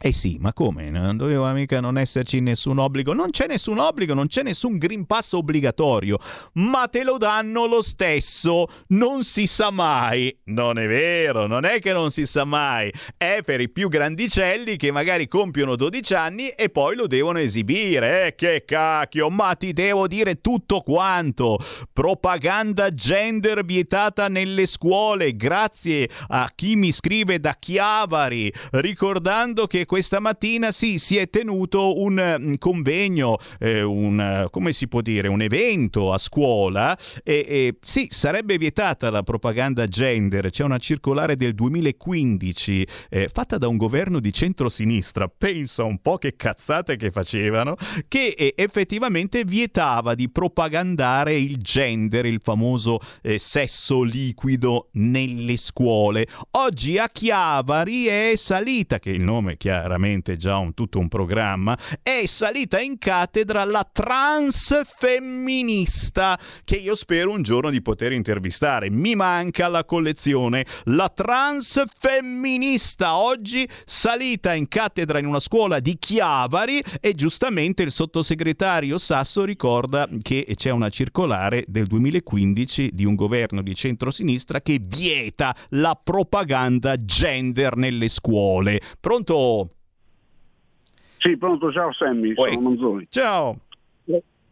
Eh sì, ma come? Non doveva mica non esserci nessun obbligo? Non c'è nessun obbligo, non c'è nessun Green Pass obbligatorio, ma te lo danno lo stesso, non si sa mai. Non è vero, non è che non si sa mai, è per i più grandicelli che magari compiono 12 anni e poi lo devono esibire. Eh, che cacchio, ma ti devo dire tutto quanto. Propaganda gender vietata nelle scuole, grazie a chi mi scrive da Chiavari, ricordando che questa mattina sì, si è tenuto un, mm, convegno, eh, un, come si può dire, un evento a scuola e, e sì, sarebbe vietata la propaganda gender, c'è una circolare del 2015 eh, fatta da un governo di centrosinistra, pensa un po' che cazzate che facevano, che eh, effettivamente vietava di propagandare il gender, il famoso eh, sesso liquido nelle scuole. Oggi a Chiavari è salita, che il nome è chiaro chiaramente già un, tutto un programma, è salita in cattedra la transfemminista che io spero un giorno di poter intervistare. Mi manca la collezione. La transfemminista oggi salita in cattedra in una scuola di Chiavari e giustamente il sottosegretario Sasso ricorda che c'è una circolare del 2015 di un governo di centrosinistra che vieta la propaganda gender nelle scuole. Pronto? Sì, pronto, ciao Sammy, Oi. sono Manzoni. Ciao.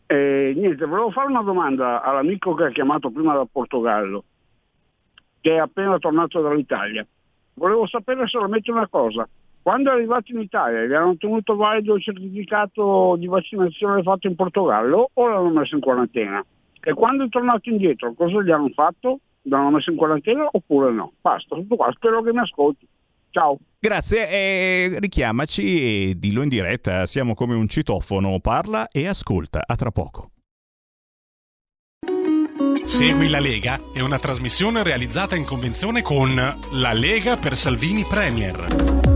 Eh, niente, volevo fare una domanda all'amico che ha chiamato prima dal Portogallo, che è appena tornato dall'Italia. Volevo sapere solamente una cosa. Quando è arrivato in Italia, gli hanno tenuto valido il certificato di vaccinazione fatto in Portogallo o l'hanno messo in quarantena? E quando è tornato indietro, cosa gli hanno fatto? L'hanno messo in quarantena oppure no? Basta, tutto qua, spero che mi ascolti. Ciao. Grazie, e richiamaci e dillo in diretta, siamo come un citofono, parla e ascolta, a tra poco. Segui la Lega è una trasmissione realizzata in convenzione con La Lega per Salvini Premier.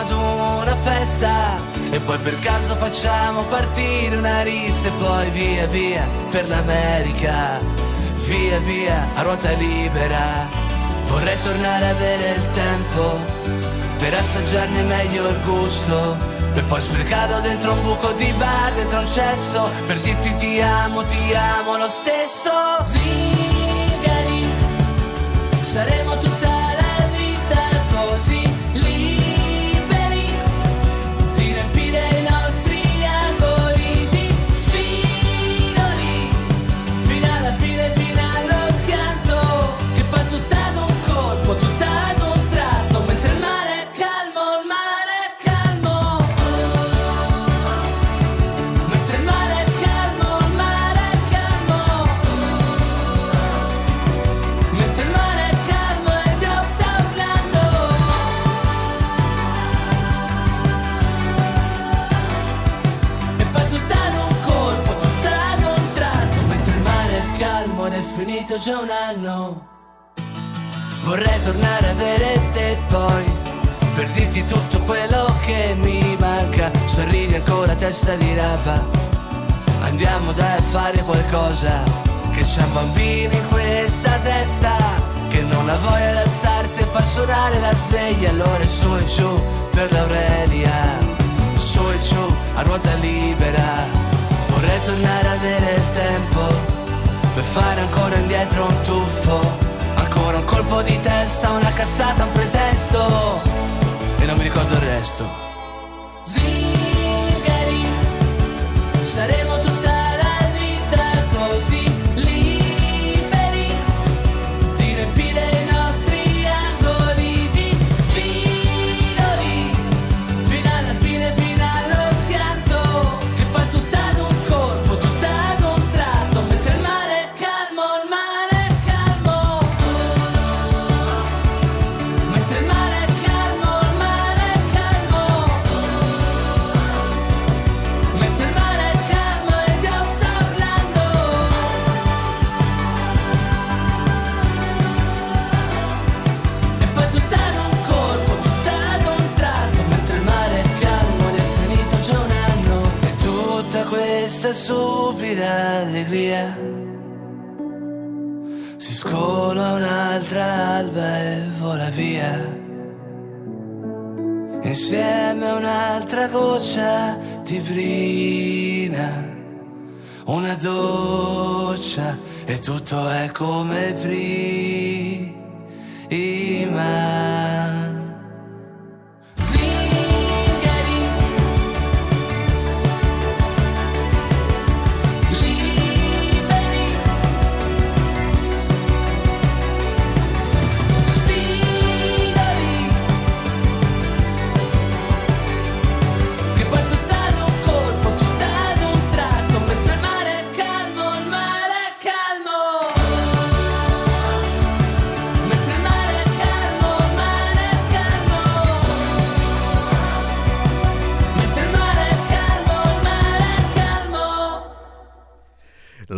Ad una festa e poi per caso facciamo partire una rissa e poi via via per l'America, via via a ruota libera. Vorrei tornare a avere il tempo per assaggiarne meglio il gusto, per poi sprecarlo dentro un buco di bar, dentro un cesso, per dirti ti amo, ti amo lo stesso. Zingari, saremo finito già un anno. Vorrei tornare a avere te poi per dirti tutto quello che mi manca. Sorridi ancora testa di rapa. Andiamo dai a fare qualcosa. Che c'è un bambino in questa testa che non ha voglia di alzarsi e far suonare la sveglia. Allora su e giù per l'Aurelia su e giù a ruota libera. Vorrei tornare a avere il tempo per fare ancora indietro un tuffo. Ancora un colpo di testa una cazzata un pretesto. E non mi ricordo il resto stupida allegria. Si scola un'altra alba e vola via. Insieme a un'altra goccia di brina. Una doccia e tutto è come prima.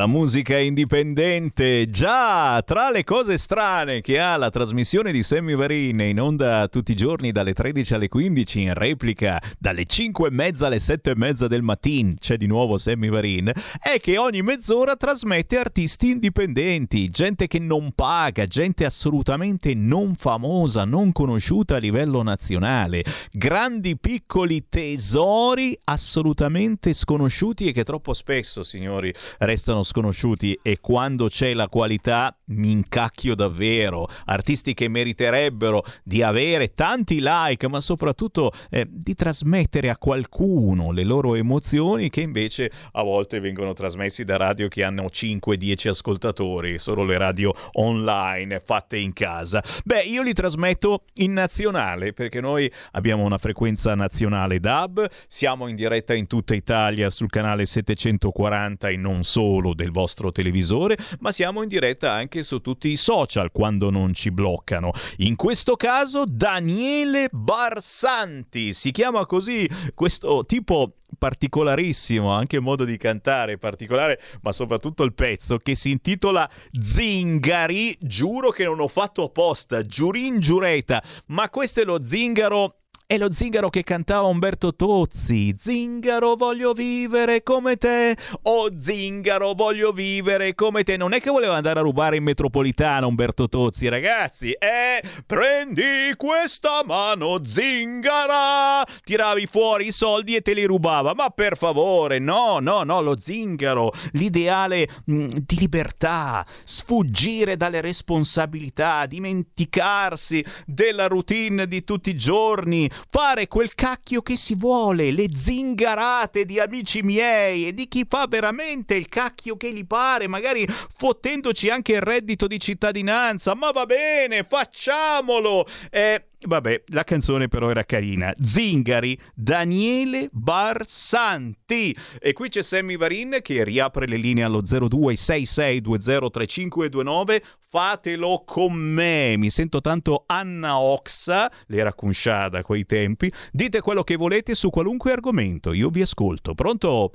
La musica indipendente, già tra le cose strane che ha la trasmissione di Sammy Varin in onda tutti i giorni dalle 13 alle 15 in replica dalle 5 e mezza alle 7 e mezza del mattino, c'è di nuovo Sammy Varin, è che ogni mezz'ora trasmette artisti indipendenti, gente che non paga, gente assolutamente non famosa, non conosciuta a livello nazionale, grandi piccoli tesori assolutamente sconosciuti e che troppo spesso, signori, restano sconosciuti e quando c'è la qualità mi incacchio davvero. Artisti che meriterebbero di avere tanti like, ma soprattutto eh, di trasmettere a qualcuno le loro emozioni che invece a volte vengono trasmessi da radio che hanno 5-10 ascoltatori, solo le radio online fatte in casa. Beh, io li trasmetto in nazionale perché noi abbiamo una frequenza nazionale DAB, siamo in diretta in tutta Italia sul canale 740 e non solo del vostro televisore, ma siamo in diretta anche su tutti i social quando non ci bloccano. In questo caso Daniele Barsanti, si chiama così questo tipo particolarissimo, anche il modo di cantare particolare, ma soprattutto il pezzo che si intitola Zingari. Giuro che non ho fatto apposta, giurin giureta, ma questo è lo zingaro è lo zingaro che cantava Umberto Tozzi. Zingaro voglio vivere come te. Oh zingaro voglio vivere come te. Non è che voleva andare a rubare in metropolitana Umberto Tozzi, ragazzi. Eh, prendi questa mano zingara. Tiravi fuori i soldi e te li rubava. Ma per favore, no, no, no, lo zingaro, l'ideale mh, di libertà, sfuggire dalle responsabilità, dimenticarsi della routine di tutti i giorni, fare quel cacchio che si vuole, le zingarate di amici miei e di chi fa veramente il cacchio che gli pare, magari fottendoci anche il reddito di cittadinanza. Ma va bene, facciamolo! Eh, Vabbè, la canzone però era carina. Zingari, Daniele Barsanti. E qui c'è Sammy Varin che riapre le linee allo 0266203529. Fatelo con me. Mi sento tanto Anna Oxa, l'era Kunsha da quei tempi. Dite quello che volete su qualunque argomento. Io vi ascolto. Pronto?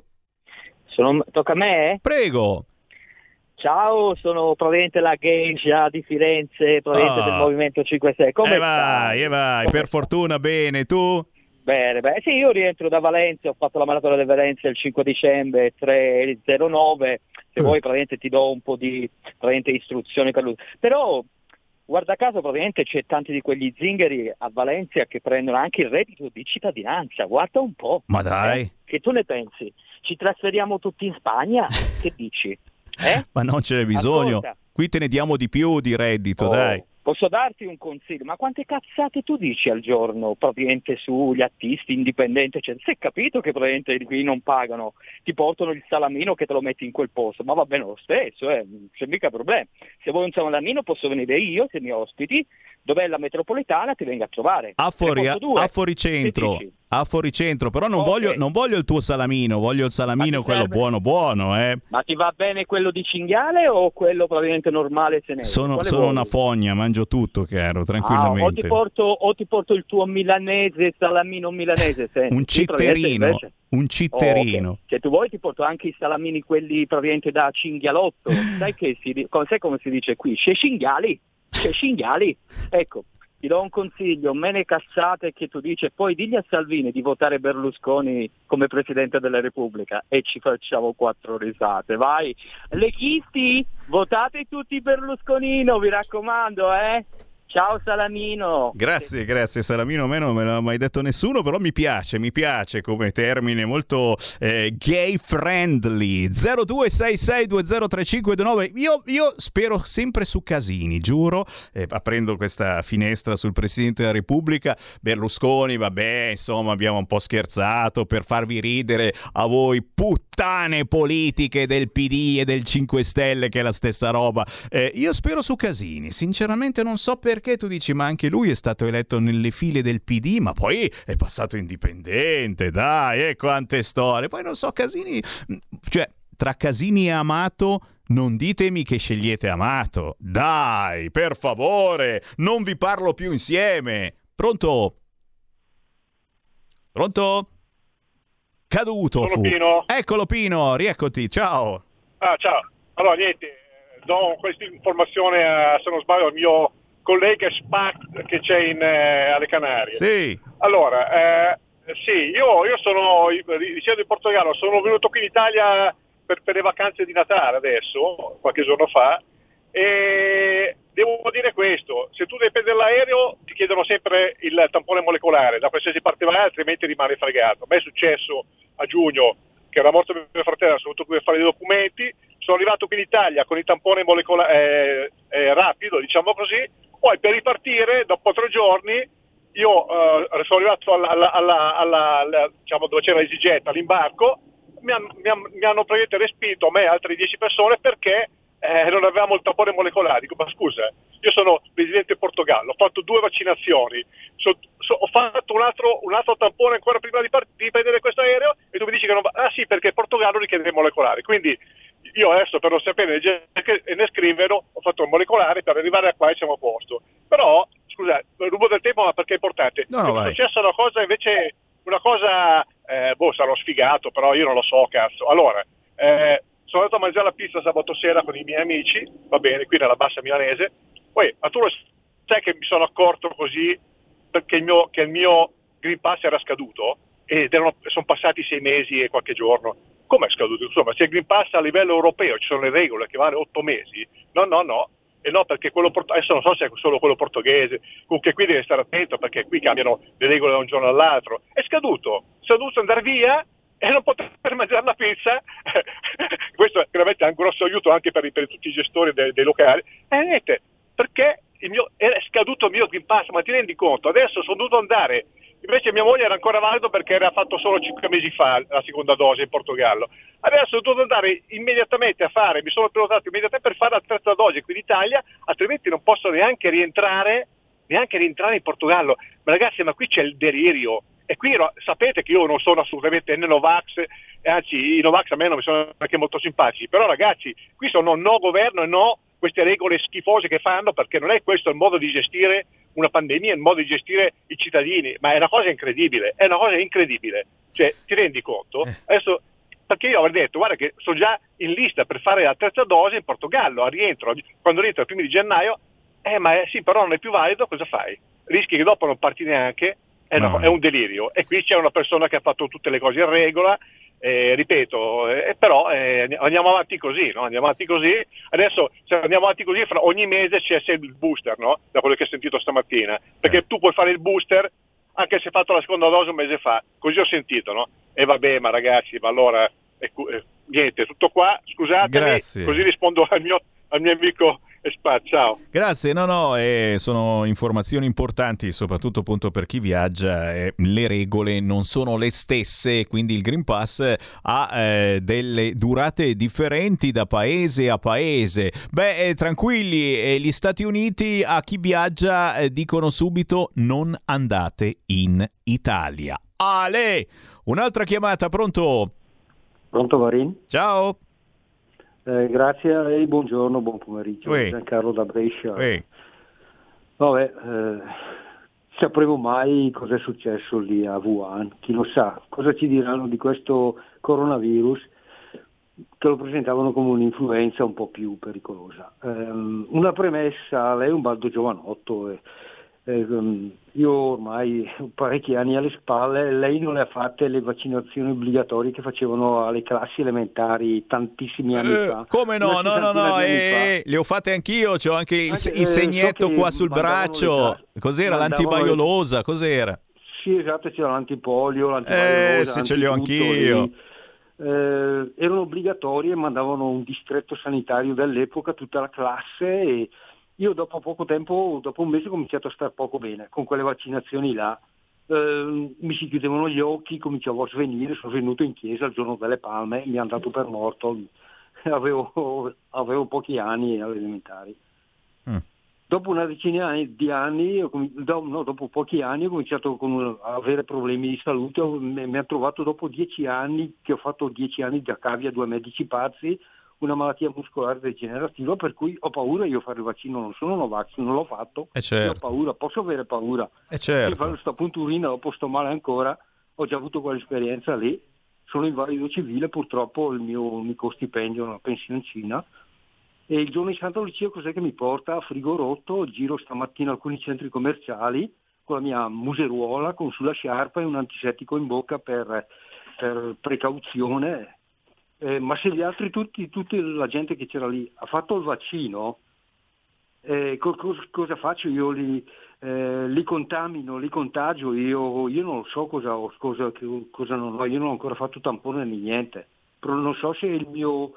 Sono... Tocca a me? Prego. Ciao, sono proveniente la Geisha di Firenze, proveniente Ah. del Movimento 5 Stelle. Come e vai, stai? e vai. Per fortuna, bene. Tu? Bene, bene. Sì, io rientro da Valencia, ho fatto la maratona di Valencia il 5 dicembre 3.09, se Mm. vuoi praticamente ti do un po' di praticamente, istruzioni per lui. Però, guarda caso, praticamente c'è tanti di quegli zingari a Valencia che prendono anche il reddito di cittadinanza, guarda un po'. Ma dai. Eh? Che tu ne pensi? Ci trasferiamo tutti in Spagna? Che dici? Eh? Ma non ce n'è bisogno. Ascolta. Qui te ne diamo di più di reddito, Oh, dai. Posso darti un consiglio? Ma quante cazzate tu dici al giorno praticamente sugli artisti indipendenti? Cioè, si è capito che praticamente qui non pagano, ti portano il salamino che te lo metti in quel posto, ma va bene lo stesso, eh, c'è mica problema. Se vuoi un salamino posso venire io, se mi ospiti, dov'è la metropolitana ti vengo a trovare. A fuori, a, a fuoricentro. Che dici? A fuoricentro, però non, Ok. voglio, non voglio il tuo salamino, voglio il salamino, quello serve? buono buono, eh. Ma ti va bene quello di cinghiale o quello praticamente normale senese? Sono, sono una fogna, mangio tutto, caro, Ah, o, tranquillamente. ti porto, o ti porto il tuo milanese, salamino milanese. senti. Un citterino, un Oh, citterino. ok. Se tu vuoi ti porto anche i salamini quelli praticamente da cinghialotto. Sai che si, sai come si dice qui? C'è cinghiali, c'è cinghiali. Ecco, ti do un consiglio, me ne cazzate che tu dici, poi digli a Salvini di votare Berlusconi come Presidente della Repubblica e ci facciamo quattro risate, vai. Leghisti, votate tutti Berlusconino, vi raccomando, eh. Ciao Salamino. Grazie, grazie Salamino, a me non me l'ha mai detto nessuno, però mi piace, mi piace come termine molto eh, gay friendly. 0266203529. Io, io spero sempre su casini, giuro, eh, aprendo questa finestra sul Presidente della Repubblica. Berlusconi, vabbè, insomma, abbiamo un po' scherzato per farvi ridere a voi puttane politiche del PD e del 5 Stelle, che è la stessa roba. Eh, io spero su casini, sinceramente non so perché perché tu dici ma anche lui è stato eletto nelle file del PD, ma poi è passato indipendente, dai, e quante storie. Poi non so, Casini, cioè tra Casini e Amato non ditemi che scegliete Amato. Dai, per favore, non vi parlo più insieme. Pronto? Pronto? Caduto Sono fu. Pino. Eccolo Pino, rieccoti, ciao. Ah, ciao. Allora, niente, eh, do questa informazione, a, se non sbaglio, al mio collega SPAC che c'è in, eh, alle Canarie. Sì. Allora, eh, sì, io, io sono, dicendo in Portogallo, sono venuto qui in Italia per, per le vacanze di Natale adesso, qualche giorno fa, e devo dire questo, se tu devi prendere l'aereo ti chiedono sempre il tampone molecolare da qualsiasi parte vai, altrimenti rimane fregato. A me è successo a giugno che era morto mio fratello, sono venuto qui a fare i documenti, sono arrivato qui in Italia con il tampone molecolare eh, eh, rapido, diciamo così, poi per ripartire, dopo tre giorni, io eh, sono arrivato alla, alla, alla, diciamo, dove c'era l'EasyJet, all'imbarco, mi, han, mi, han, mi hanno praticamente respinto me e altre 10 persone perché eh, non avevamo il tampone molecolare. Dico, ma scusa, io sono residente in Portogallo, ho fatto due vaccinazioni, so, so, ho fatto un altro, un altro, tampone ancora prima di, part- di prendere questo aereo e tu mi dici che non va. Ah sì, perché in Portogallo richiede il molecolare. Quindi io adesso per non sapere né scriverlo ho fatto il molecolare per arrivare a qua e siamo a posto. Però, scusa, rubo del tempo ma perché è importante. No, no, è successa una cosa invece, una cosa, eh, boh, sarò sfigato, però io non lo so, cazzo. Allora, eh, sono andato a mangiare la pizza sabato sera con i miei amici, va bene, qui nella bassa milanese, poi a tu lo sai che mi sono accorto così perché il mio, che il mio Green Pass era scaduto ed erano, sono passati sei mesi e qualche giorno. Come è scaduto? Insomma, se il Green Pass a livello europeo ci sono le regole che vanno otto mesi, no, no, no. E no, perché quello port- adesso non so se è solo quello portoghese, comunque qui devi stare attento perché qui cambiano le regole da un giorno all'altro. È scaduto, è scaduto andare via e non poter mangiare la pizza, questo è veramente un grosso aiuto anche per, per tutti i gestori dei, dei locali. E niente, perché mio, è scaduto il mio Green Pass, ma ti rendi conto? Adesso sono dovuto andare Invece mia moglie era ancora valido perché era fatto solo 5 mesi fa la seconda dose in Portogallo. Adesso sono dovuto andare immediatamente a fare, mi sono prenotato immediatamente per fare la terza dose qui in Italia, altrimenti non posso neanche rientrare, neanche rientrare in Portogallo. Ma ragazzi, ma qui c'è il delirio. E qui sapete che io non sono assolutamente né Novax, anzi i Novax a me non mi sono neanche molto simpatici, però ragazzi, qui sono no governo e no queste regole schifose che fanno perché non è questo il modo di gestire una pandemia, il modo di gestire i cittadini, ma è una cosa incredibile, è una cosa incredibile. Cioè, ti rendi conto? Eh. Adesso, perché io avrei detto, guarda che sono già in lista per fare la terza dose in Portogallo, a rientro, quando rientro il primo di gennaio, eh ma sì, però non è più valido, cosa fai? Rischi che dopo non parti neanche, è, una- è un delirio. E qui c'è una persona che ha fatto tutte le cose in regola, eh, ripeto, eh, però eh, andiamo avanti così, no? andiamo avanti così, adesso se andiamo avanti così fra ogni mese c'è sempre il booster, no? da quello che ho sentito stamattina, perché tu puoi fare il booster anche se hai fatto la seconda dose un mese fa, così ho sentito, no? E vabbè, ma ragazzi, ma allora, eh, eh, niente, tutto qua, scusatemi, Grazie. così rispondo al mio, al mio amico Espat, ciao. Grazie, no, no, eh, sono informazioni importanti, soprattutto appunto per chi viaggia. eh, le regole non sono le stesse, quindi il Green Pass ha eh, delle durate differenti da paese a paese. Beh, eh, tranquilli, eh, gli Stati Uniti a chi viaggia eh, dicono subito non andate in Italia. Ale! Un'altra chiamata, pronto? Pronto Marin? Ciao. Eh, grazie e buongiorno, buon pomeriggio. Ui. Giancarlo da Brescia. Ui. Vabbè, eh, sapremo mai cosa è successo lì a Wuhan, chi lo sa, cosa ci diranno di questo coronavirus che lo presentavano come un'influenza un po' più pericolosa. Ehm, una premessa, lei è un baldo giovanotto Eh, io ormai ho parecchi anni alle spalle, lei non le ha fatte le vaccinazioni obbligatorie che facevano alle classi elementari tantissimi anni Eh, fa. come no, no, no, no, eh, le ho fatte anch'io, c'ho anche il, Anche, il eh, segnetto so qua sul braccio. Cos'era? mandavano L'antivaiolosa, cos'era? Sì, esatto, c'era l'antipolio, l'antivaiolosa, Eh, sì, ce li ho anch'io. lì. Eh, erano obbligatorie mandavano un distretto sanitario dell'epoca, tutta la classe e io dopo poco tempo, dopo un mese ho cominciato a stare poco bene con quelle vaccinazioni là. Eh, mi si chiudevano gli occhi, cominciavo a svenire, sono venuto in chiesa il giorno delle palme, mi hanno dato per morto, avevo, avevo pochi anni alle elementari. Dopo una decina di anni, no, dopo pochi anni ho cominciato con- a avere problemi di salute, mi mi ha trovato dopo dieci anni, che ho fatto dieci anni da cavia, due medici pazzi, una malattia muscolare degenerativa per cui ho paura io fare il vaccino, non sono Novax, non l'ho fatto, Eh, certo. ho paura, posso avere paura. Eh, certo. Se fare questa punturina dopo sto male ancora, ho già avuto quell'esperienza lì, sono invalido civile, purtroppo il mio unico stipendio è una pensioncina e il giorno di Santo Lucia cos'è che mi porta a frigo rotto, giro stamattina alcuni centri commerciali con la mia museruola, con sulla sciarpa e un antisettico in bocca per, per precauzione. Eh, ma se gli altri, tutti, tutta la gente che c'era lì ha fatto il vaccino, eh, co- cos- cosa faccio? Io li, eh, li contamino, li contagio, io, io non so cosa, ho, cosa, cosa non ho, io non ho ancora fatto tampone né niente, però non so se il mio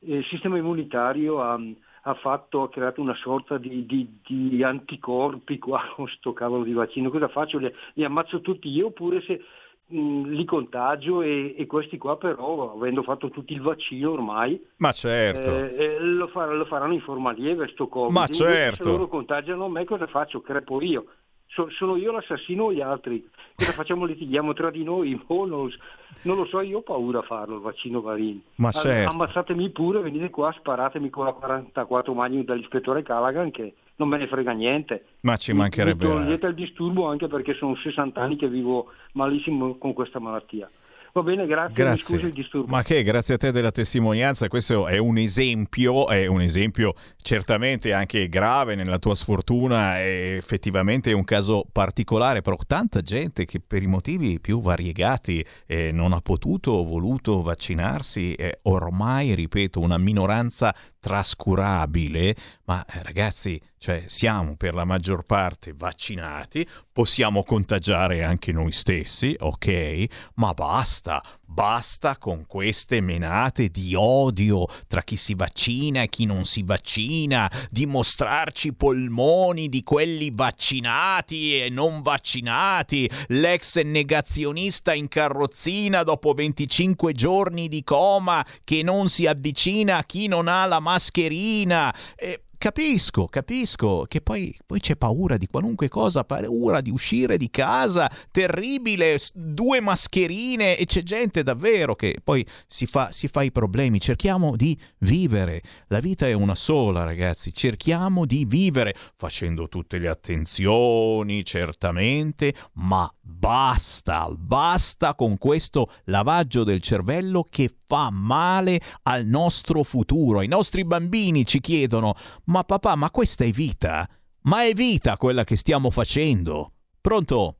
eh, sistema immunitario ha, ha fatto, ha creato una sorta di, di- di anticorpi qua con sto cavolo di vaccino, cosa faccio? Li, li ammazzo tutti io oppure se li contagio e, e questi qua però, avendo fatto tutti il vaccino ormai, Ma certo. eh, eh, lo, far- lo faranno in forma lieve sto Covid. Ma certo. Se loro contagiano me cosa faccio? Crepo io. So- sono io l'assassino o gli altri? Cosa facciamo? Litighiamo tra di noi? Boh, non, lo s- non lo so, io ho paura a farlo il vaccino Varini. Ma certo. Ammazzatemi pure, venite qua, sparatemi con la 44 Magnum dall'ispettore Callaghan che non me ne frega niente. Ma ci mancherebbe Mi togliete il disturbo anche perché sono 60 anni che vivo malissimo con questa malattia. Va bene, grazie, mi scusi il Grazie. disturbo. Ma che grazie a te della testimonianza, questo è un esempio, è un esempio certamente anche grave nella tua sfortuna, è effettivamente un caso particolare, però tanta gente che per i motivi più variegati eh, non ha potuto o voluto vaccinarsi, è ormai, ripeto, una minoranza trascurabile, ma eh, ragazzi, cioè siamo per la maggior parte vaccinati, possiamo contagiare anche noi stessi, ok? Ma basta, basta con queste menate di odio tra chi si vaccina e chi non si vaccina, di mostrarci i polmoni di quelli vaccinati e non vaccinati, l'ex negazionista in carrozzina dopo 25 giorni di coma che non si avvicina a chi non ha la mascherina. Eh, Capisco, capisco che poi, poi c'è paura di qualunque cosa, paura di uscire di casa, terribile, due mascherine e c'è gente davvero che poi si fa, si fa i problemi. Cerchiamo di vivere, la vita è una sola ragazzi, cerchiamo di vivere facendo tutte le attenzioni, certamente, ma basta, basta con questo lavaggio del cervello che fa male al nostro futuro. I nostri bambini ci chiedono, ma papà, ma questa è vita? Ma è vita quella che stiamo facendo? Pronto?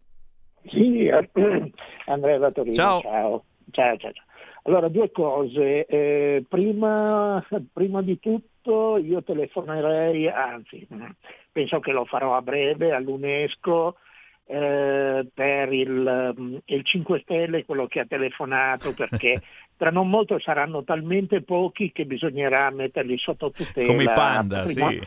Sì, Andrea da Torino. Ciao. Ciao. Ciao, ciao, ciao. Allora, due cose. Eh, prima, prima di tutto io telefonerei, anzi, mm, penso che lo farò a breve all'UNESCO eh, per il, mm, il 5 Stelle, quello che ha telefonato, perché tra non molto saranno talmente pochi che bisognerà metterli sotto tutela. Come i panda, sì. patrimonio-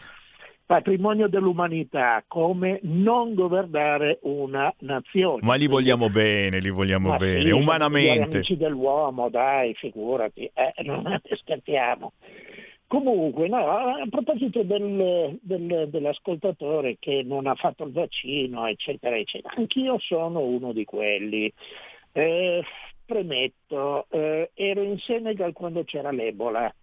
Patrimonio dell'umanità, come non governare una nazione. Ma li vogliamo bene, li vogliamo Ma bene, sì, sono gli umanamente. amici dell'uomo, dai, figurati, eh, non scherziamo. Comunque, no, a proposito del- del- dell'ascoltatore che non ha fatto il vaccino, eccetera, eccetera, anch'io sono uno di quelli. Eh, premetto, eh, ero in Senegal quando c'era l'Ebola.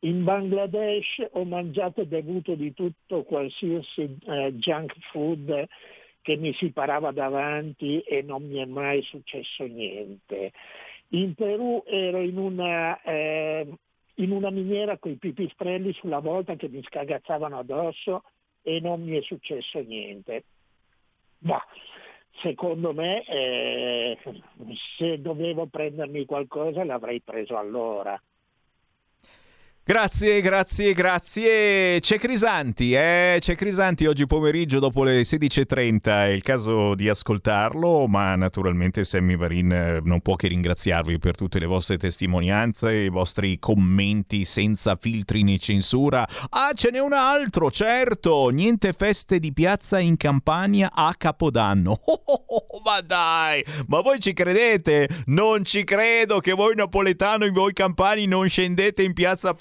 In Bangladesh ho mangiato e bevuto di tutto, qualsiasi eh, junk food che mi si parava davanti e non mi è mai successo niente. In Perù ero in una, eh, in una miniera con i pipistrelli sulla volta che mi scagazzavano addosso e non mi è successo niente. Ma secondo me eh, se dovevo prendermi qualcosa l'avrei preso allora. Grazie, grazie, grazie. C'è Crisanti, eh? C'è Crisanti oggi pomeriggio dopo le 16.30. È il caso di ascoltarlo, ma naturalmente Sammy Varin eh, non può che ringraziarvi per tutte le vostre testimonianze, i vostri commenti senza filtri né censura. Ah, ce n'è un altro, certo. Niente feste di piazza in Campania a Capodanno. Oh, oh, oh, ma dai, ma voi ci credete? Non ci credo che voi napoletano e voi campani non scendete in piazza a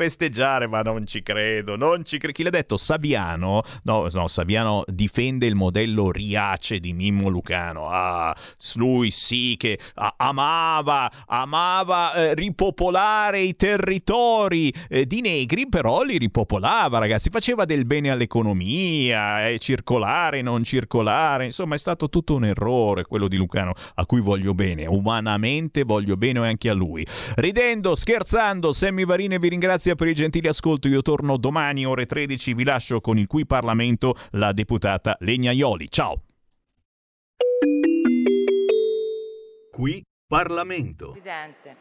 ma non ci credo, non ci credo. Chi l'ha detto? Saviano? No, no, Saviano difende il modello Riace di Mimmo Lucano. Ah, lui sì che amava, amava eh, ripopolare i territori eh, di negri, però li ripopolava, ragazzi. Faceva del bene all'economia, eh, circolare, non circolare. Insomma, è stato tutto un errore quello di Lucano, a cui voglio bene. Umanamente voglio bene anche a lui. Ridendo, scherzando, Sammy Varine vi ringrazia per il gentile ascolto. Io torno domani ore 13. Vi lascio con il cui Parlamento la deputata Legnaioli. Ciao. Qui Parlamento. Presidente,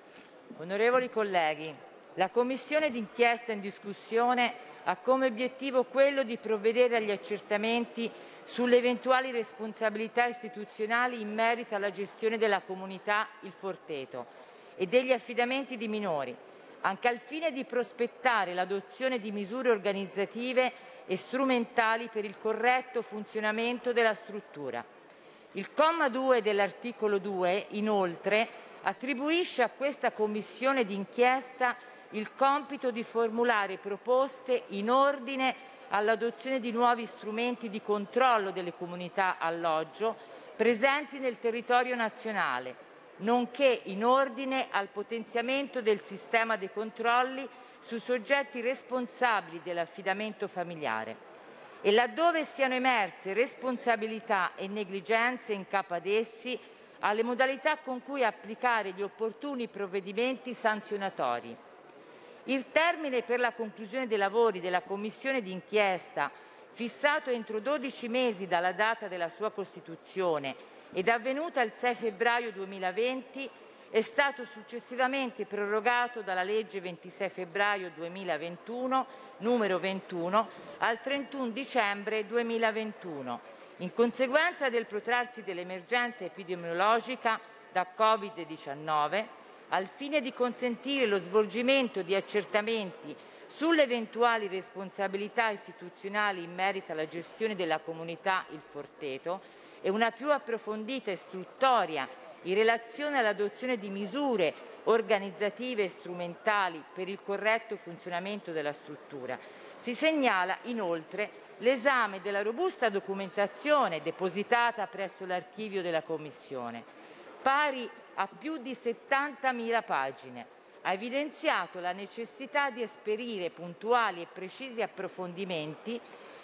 onorevoli colleghi, la commissione d'inchiesta in discussione ha come obiettivo quello di provvedere agli accertamenti sulle eventuali responsabilità istituzionali in merito alla gestione della comunità Il Forteto e degli affidamenti di minori, anche al fine di prospettare l'adozione di misure organizzative e strumentali per il corretto funzionamento della struttura. Il comma 2 dell'articolo 2, inoltre, attribuisce a questa commissione d'inchiesta il compito di formulare proposte in ordine all'adozione di nuovi strumenti di controllo delle comunità alloggio presenti nel territorio nazionale, nonché in ordine al potenziamento del sistema dei controlli sui soggetti responsabili dell'affidamento familiare e laddove siano emerse responsabilità e negligenze in capo ad essi, alle modalità con cui applicare gli opportuni provvedimenti sanzionatori. Il termine per la conclusione dei lavori della commissione d'inchiesta, fissato entro 12 mesi dalla data della sua costituzione ed avvenuta il 6 febbraio 2020, è stato successivamente prorogato dalla legge 26 febbraio 2021, numero 21, al 31 dicembre 2021, in conseguenza del protrarsi dell'emergenza epidemiologica da Covid-19, al fine di consentire lo svolgimento di accertamenti sulle eventuali responsabilità istituzionali in merito alla gestione della comunità Il Forteto e una più approfondita istruttoria in relazione all'adozione di misure organizzative e strumentali per il corretto funzionamento della struttura. Si segnala inoltre l'esame della robusta documentazione depositata presso l'archivio della Commissione, pari a più di 70.000 pagine. Ha evidenziato la necessità di esperire puntuali e precisi approfondimenti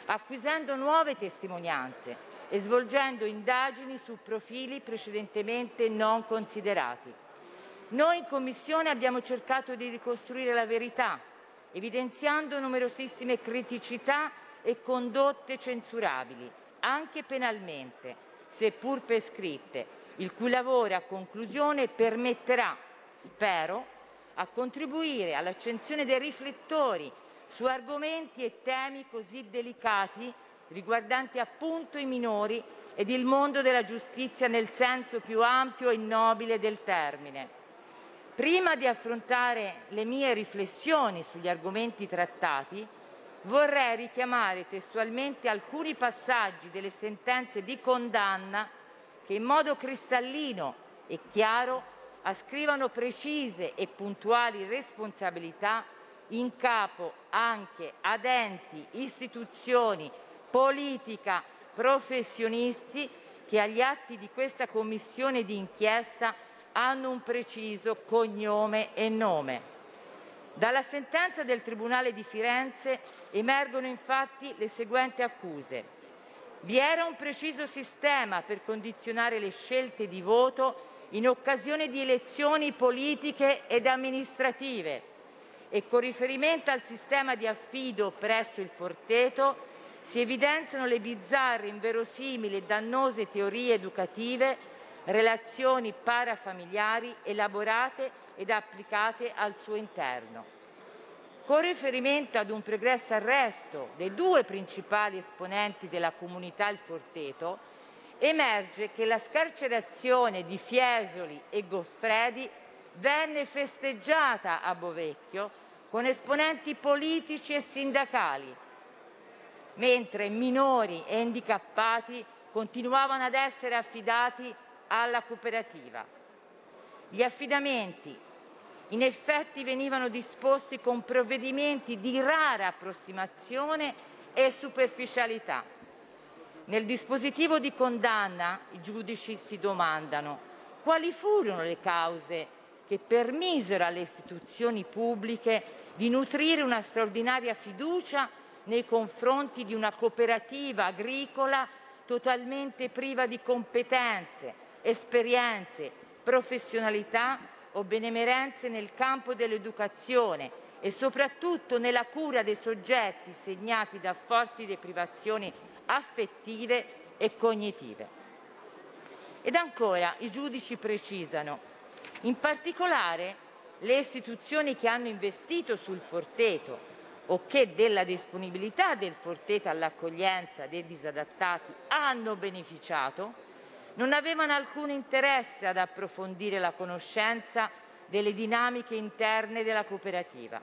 acquisendo nuove testimonianze e svolgendo indagini su profili precedentemente non considerati. Noi in Commissione abbiamo cercato di ricostruire la verità, evidenziando numerosissime criticità e condotte censurabili, anche penalmente, seppur prescritte, il cui lavoro a conclusione permetterà, spero, a contribuire all'accensione dei riflettori su argomenti e temi così delicati riguardanti appunto i minori ed il mondo della giustizia nel senso più ampio e nobile del termine. Prima di affrontare le mie riflessioni sugli argomenti trattati, vorrei richiamare testualmente alcuni passaggi delle sentenze di condanna che in modo cristallino e chiaro ascrivano precise e puntuali responsabilità in capo anche ad enti, istituzioni, politica, professionisti che agli atti di questa commissione di inchiesta hanno un preciso cognome e nome. Dalla sentenza del Tribunale di Firenze emergono infatti le seguenti accuse. Vi era un preciso sistema per condizionare le scelte di voto in occasione di elezioni politiche ed amministrative e con riferimento al sistema di affido presso il Forteto si evidenziano le bizzarre, inverosimili e dannose teorie educative, relazioni parafamiliari elaborate ed applicate al suo interno. Con riferimento ad un pregresso arresto dei due principali esponenti della comunità Il Forteto, emerge che la scarcerazione di Fiesoli e Goffredi venne festeggiata a Bovecchio con esponenti politici e sindacali, mentre minori e handicappati continuavano ad essere affidati alla cooperativa. Gli affidamenti in effetti venivano disposti con provvedimenti di rara approssimazione e superficialità. Nel dispositivo di condanna i giudici si domandano quali furono le cause che permisero alle istituzioni pubbliche di nutrire una straordinaria fiducia nei confronti di una cooperativa agricola totalmente priva di competenze, esperienze, professionalità o benemerenze nel campo dell'educazione e soprattutto nella cura dei soggetti segnati da forti deprivazioni affettive e cognitive. Ed ancora i giudici precisano, in particolare le istituzioni che hanno investito sul Forteto o che della disponibilità del Forteto all'accoglienza dei disadattati hanno beneficiato, non avevano alcun interesse ad approfondire la conoscenza delle dinamiche interne della cooperativa.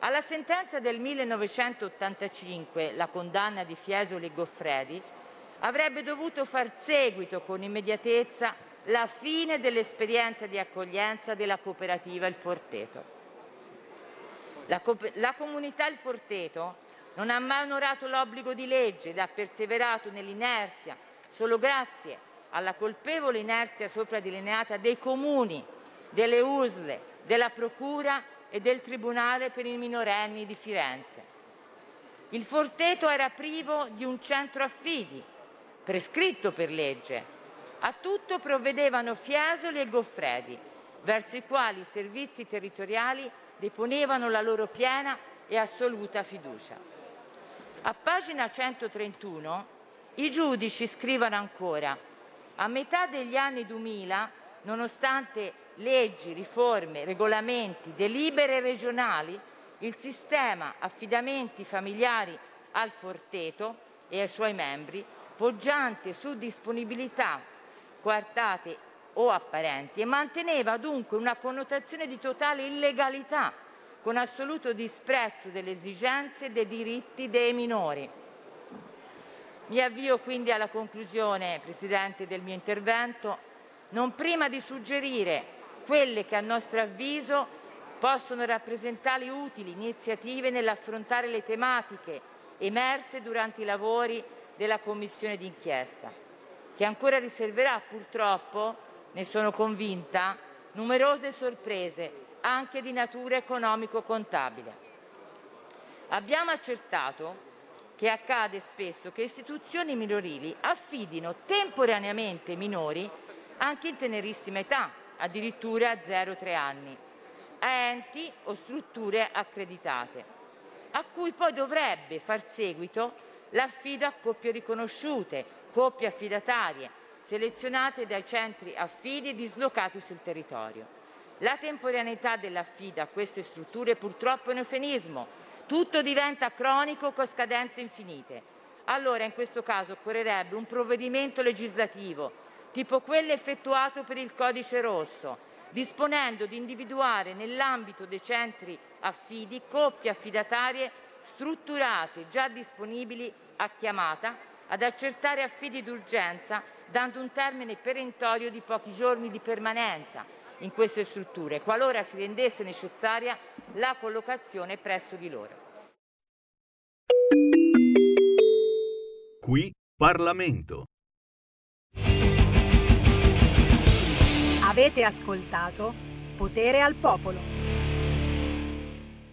Alla sentenza del 1985, la condanna di Fiesoli e Goffredi, avrebbe dovuto far seguito con immediatezza la fine dell'esperienza di accoglienza della cooperativa Il Forteto. La, la comunità Il Forteto non ha mai onorato l'obbligo di legge ed ha perseverato nell'inerzia solo grazie alla colpevole inerzia sopra delineata dei comuni, delle USLE, della Procura e del Tribunale per i minorenni di Firenze. Il Forteto era privo di un centro affidi, prescritto per legge. A tutto provvedevano Fiesoli e Goffredi, verso i quali i servizi territoriali deponevano la loro piena e assoluta fiducia. A pagina 131 i giudici scrivono ancora: a metà degli anni 2000, nonostante leggi, riforme, regolamenti, delibere regionali, il sistema affidamenti familiari al Forteto e ai suoi membri, poggiante su disponibilità coartate o apparenti, e manteneva dunque una connotazione di totale illegalità, con assoluto disprezzo delle esigenze e dei diritti dei minori. Mi avvio quindi alla conclusione, Presidente, del mio intervento, non prima di suggerire quelle che a nostro avviso possono rappresentare utili iniziative nell'affrontare le tematiche emerse durante i lavori della Commissione d'inchiesta, che ancora riserverà purtroppo, ne sono convinta, numerose sorprese anche di natura economico-contabile. Abbiamo accertato che accade spesso che istituzioni minorili affidino temporaneamente minori anche in tenerissima età, addirittura a 0-3 anni, a enti o strutture accreditate, a cui poi dovrebbe far seguito l'affido a coppie riconosciute, coppie affidatarie, selezionate dai centri affidi dislocati sul territorio. La temporaneità dell'affido a queste strutture purtroppo è un eufemismo, tutto diventa cronico con scadenze infinite. Allora in questo caso occorrerebbe un provvedimento legislativo, tipo quello effettuato per il codice rosso, disponendo di individuare nell'ambito dei centri affidi coppie affidatarie strutturate già disponibili a chiamata ad accertare affidi d'urgenza dando un termine perentorio di pochi giorni di permanenza in queste strutture, qualora si rendesse necessaria la collocazione presso di loro. Qui Parlamento. Avete ascoltato Potere al Popolo.